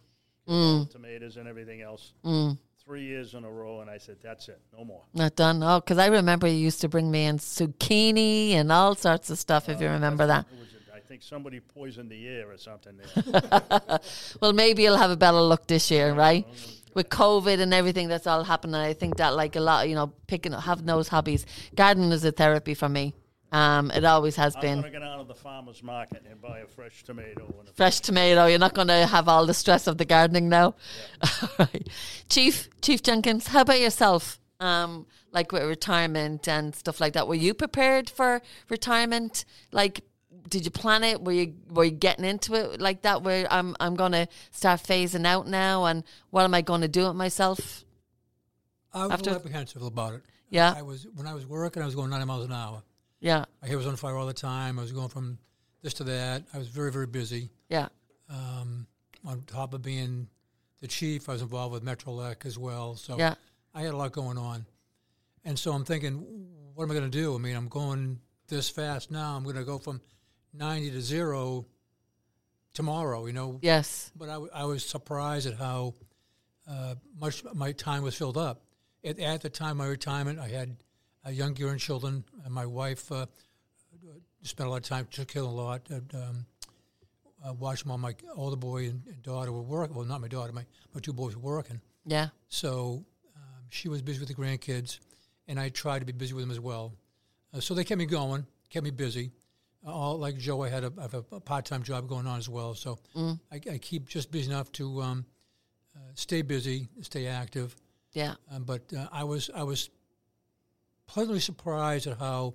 The tomatoes and everything else. Mm. Three years in a row, and I said, "That's it, no more." Not done. Oh, because I remember you used to bring me in zucchini and all sorts of stuff. If you remember that. A, I think somebody poisoned the air or something there. Well, maybe you'll have a better look this year, right? With COVID and everything that's all happening, I think that like a lot, you know, picking up, having those hobbies. Gardening is a therapy for me. Um, it always has I'm been. going to get out of the farmer's market and buy a fresh tomato and a Fresh tomato. You're not going to have all the stress of the gardening now. All right. Chief Chief Jenkins, how about yourself? Um, like with retirement and stuff like that. Were you prepared for retirement? Like, did you plan it? Were you were you getting into it like that? Where I'm I'm going to start phasing out now, and what am I going to do with myself? I was a little apprehensive about it. Yeah. I was when I was working. I was going 90 miles an hour. Yeah, My hair was on fire all the time. I was going from this to that. I was very very busy. yeah, Um, on top of being the chief, I was involved with Metro LEC as well. So yeah, I had a lot going on, and so I'm thinking, what am I going to do? I mean, I'm going this fast now. I'm going to go from 90 to zero tomorrow. You know, yes, but I, w- I was surprised at how uh, much my time was filled up. At, at the time of my retirement, I had uh, young grandchildren, and my wife uh, spent a lot of time, took care of a lot, and, um, uh, watched while my older boy and, and daughter were working. Well, not my daughter, my, my two boys were working. yeah, So um, she was busy with the grandkids, and I tried to be busy with them as well. Uh, so they kept me going, kept me busy. Uh, all like Joe, I had a, I have a, a part-time job going on as well. So I, I keep just busy enough to um, uh, stay busy, stay active. yeah, Um, but uh, I was I was pleasantly surprised at how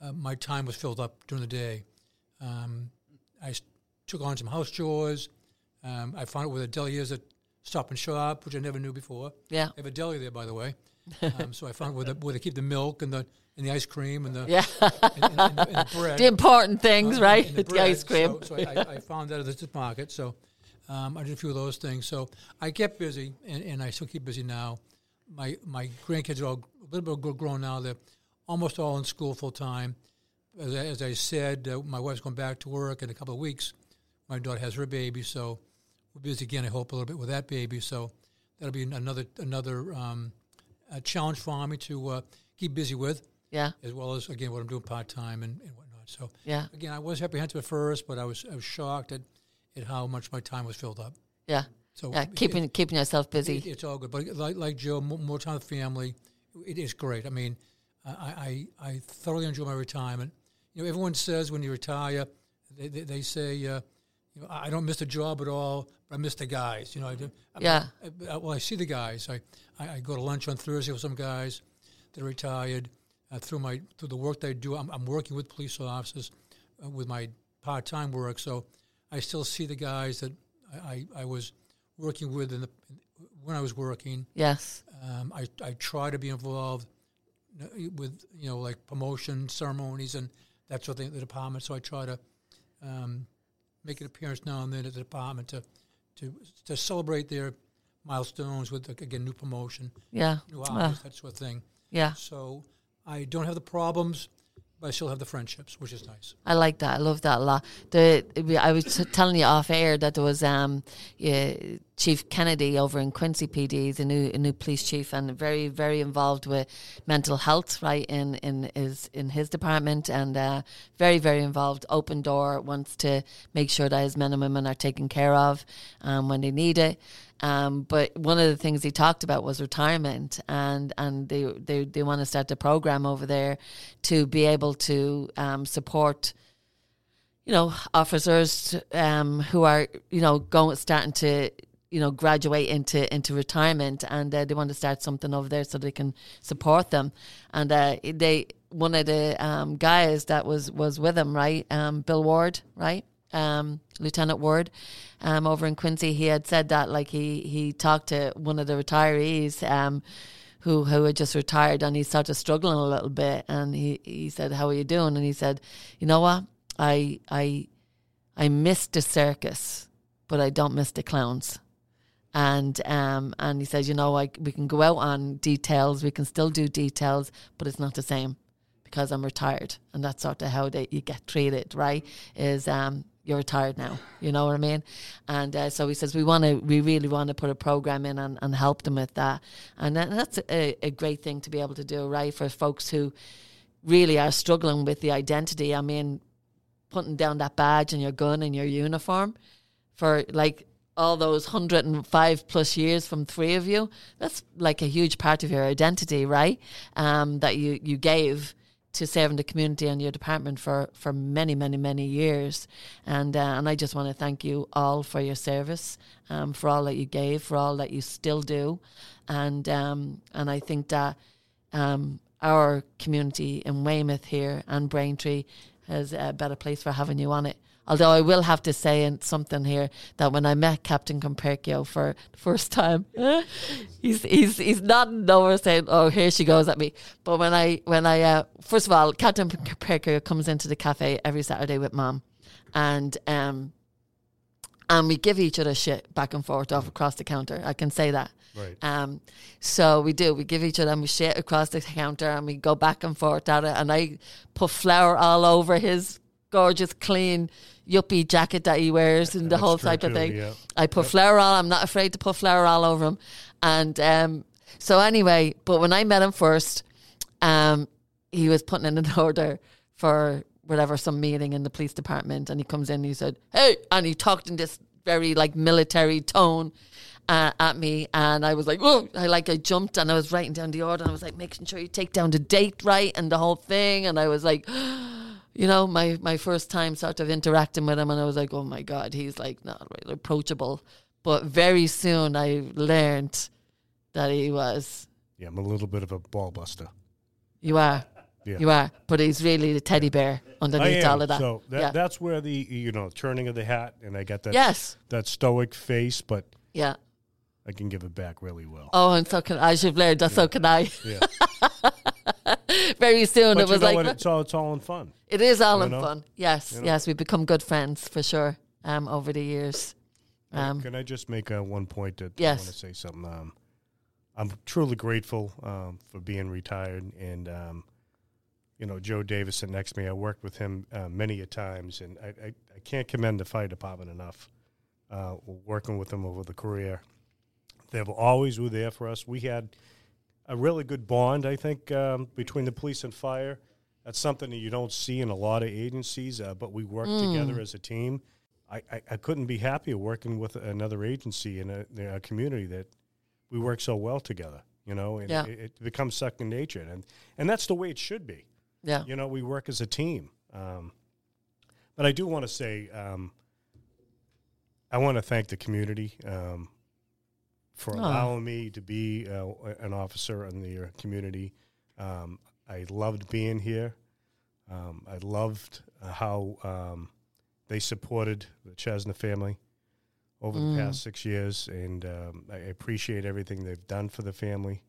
uh, my time was filled up during the day. Um, I took on some house chores. Um, I found out where the deli is at Stop and Shop, which I never knew before. yeah, They have a deli there, by the way. Um, so I found where, the, where they keep the milk and the and the ice cream and the, yeah. and, and, and the, and the bread. the important things, Uh, right? and the, ice cream. So, so I, I found that at the supermarket. So um, I did a few of those things. So I kept busy, and, and I still keep busy now. My my grandkids are all a little bit grown now. They're almost all in school full time. As, I- as I said, uh, my wife's going back to work in a couple of weeks. My daughter has her baby, so we're busy again. I hope a little bit with that baby. So that'll be another another um, a challenge for me to uh, keep busy with, yeah, as well as again what I'm doing part time and, and whatnot. So yeah, again, I was apprehensive at first, but I was I was shocked at, at how much my time was filled up. yeah, So yeah. it- Keeping keeping yourself it, busy. it's all good. But like like Joe, more, more time with family, it is great. I mean, I, I I thoroughly enjoy my retirement. You know, everyone says when you retire, they they, they say. Uh, you know, I don't miss the job at all, but I miss the guys. You know, I do. Yeah. I- I- well, I see the guys. I, I, I go to lunch on Thursday with some guys that are retired. uh, through my through the work that I do. I'm, I'm working with police officers uh, with my part time work, so I still see the guys that I, I, I was working with in the when I was working. Yes. Um, I I try to be involved uh, with you know like promotion ceremonies and that sort of thing at the department. So I try to um, make an appearance now and then at the department to to to celebrate their milestones with again new promotion, Yeah. new office, that sort of thing. yeah. So I don't have the problems, but I still have the friendships, which is nice. I like that. I love that a lot. The I was telling you off air that there was um, yeah, Chief Kennedy over in Quincy PD, the new new police chief, and very very involved with mental health, right in in his in his department, and uh, very very involved. Open door wants to make sure that his men and women are taken care of um, when they need it. Um, but one of the things he talked about was retirement, and and they they, they want to start the program over there to be able to um, support, you know, officers um, who are you know going starting to you know graduate into into retirement, and uh, they want to start something over there so they can support them, and uh, they one of the um, guys that was was with him, right, um, Bill Ward, right um, Lieutenant Ward um, over in Quincy, he had said that like he he talked to one of the retirees um, who who had just retired and he started struggling a little bit and he, he said, How are you doing? And he said, You know what? I I I missed the circus, but I don't miss the clowns. And um and he says, you know, like we can go out on details, we can still do details, but it's not the same because I'm retired, and that's sort of how they you get treated, right? Is um you're retired now, you know what I mean? And uh, so he says we want to, we really want to put a program in and, and help them with that, and that, that's a, a great thing to be able to do, right? For folks who really are struggling with the identity. I mean, putting down that badge and your gun and your uniform for like all those 105 plus years from three of you that's like a huge part of your identity right um, that you, you gave to serving the community and your department for, for many many many years and uh, and I just want to thank you all for your service um, for all that you gave for all that you still do and um, and I think that um, our community in Weymouth here and Braintree is a better place for having you on it. Although I will have to say in something here that when I met Captain Comperchio for the first time, he's he's he's nodding over saying, "Oh, here she goes at me." But when I when I uh, first of all, Captain Comperchio comes into the cafe every Saturday with Mom, and um, and we give each other shit back and forth off across the counter. I can say that. Right. Um, so we do. We give each other we shit across the counter and we go back and forth at it. And I put flour all over his gorgeous, clean yuppie jacket that he wears and the That's whole type of too, thing. yeah. I put flour all. I'm not afraid to put flour all over him. And um, so anyway, but when I met him first, um, he was putting in an order for whatever some meeting in the police department, and he comes in and he said, "Hey," and he talked in this very like military tone. Uh, at me and I was like, oh, I like I jumped and I was writing down the order and I was like making sure you take down the date right and the whole thing and I was like, you know, my my first time sort of interacting with him and I was like, oh my god, he's like not really approachable, but very soon I learned that he was. Yeah, I'm a little bit of a ball buster. You are. Yeah. You are, but he's really the teddy bear underneath all of that. So that, yeah. that's where the you know turning of the hat, and I got that yes, that stoic face, but yeah. I can give it back really well. Oh, and so can as you've learned, so can I. Yeah, Very soon, but it was like what? It's all it's all in fun. it is all you in know? fun. Yes, You know? yes, we've become good friends for sure. Um, over the years. Um, Can I just make uh, one point that I want to say something? Um, I'm truly grateful um, for being retired, and um, you know Joe Davis sitting next to me. I worked with him uh, many a times, and I, I, I can't commend the fire department enough. Uh, working with them over the career, they have always were there for us. We had a really good bond, I think, um, between the police and fire. That's something that you don't see in a lot of agencies, uh, but we work together as a team. I, I, I couldn't be happier working with another agency in a, in a community that we work so well together. You know, and Yeah. it, it becomes second nature, and and that's the way it should be. yeah. You know, we work as a team. Um, but I do want to say, um, I want to thank the community um, for Aw. allowing me to be uh, an officer in the community. Um, I loved being here. Um, I loved uh, how um, they supported the Chesna family over the past six years, and um, I appreciate everything they've done for the family.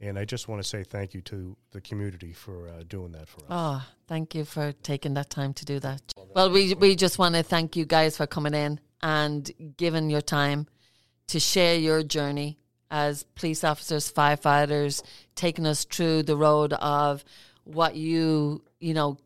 And I just want to say thank you to the community for uh, doing that for us. Oh, thank you for taking that time to do that. Well, we we just want to thank you guys for coming in and giving your time to share your journey as police officers, firefighters, taking us through the road of what you you know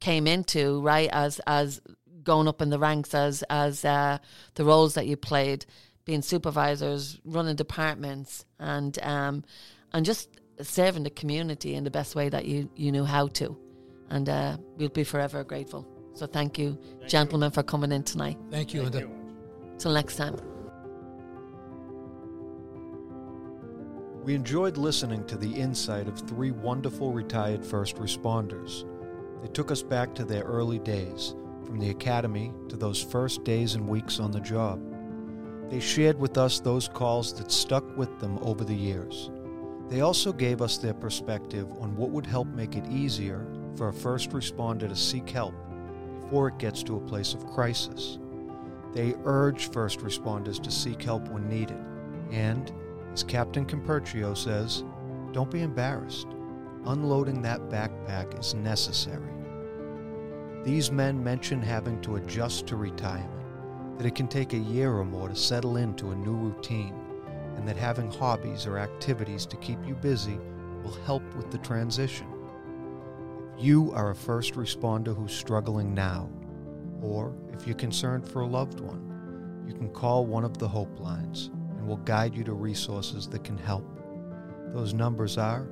came into right as as going up in the ranks as as uh, the roles that you played, being supervisors, running departments, and um, and just serving the community in the best way that you you knew how to, and uh, we'll be forever grateful. So thank you, gentlemen, for coming in tonight. Thank you, Linda. Till next time. We enjoyed listening to the insight of three wonderful retired first responders. They took us back to their early days, from the academy to those first days and weeks on the job. They shared with us those calls that stuck with them over the years. They also gave us their perspective on what would help make it easier for a first responder to seek help before it gets to a place of crisis. They urge first responders to seek help when needed. And, as Captain Comperchio says, don't be embarrassed. Unloading that backpack is necessary. These men mention having to adjust to retirement, that it can take a year or more to settle into a new routine, and that having hobbies or activities to keep you busy will help with the transition. If you are a first responder who's struggling now, or if you're concerned for a loved one, you can call one of the Hope Lines we'll guide you to resources that can help. Those numbers are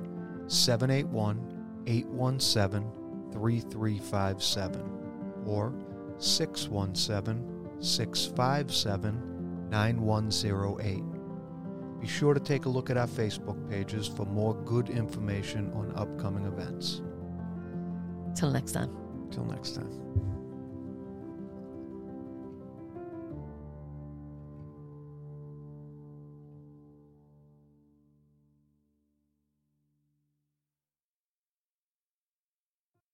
781 817 3357 or 617 657 9108. Be sure to take a look at our Facebook pages for more good information on upcoming events. Till next time. Till next time.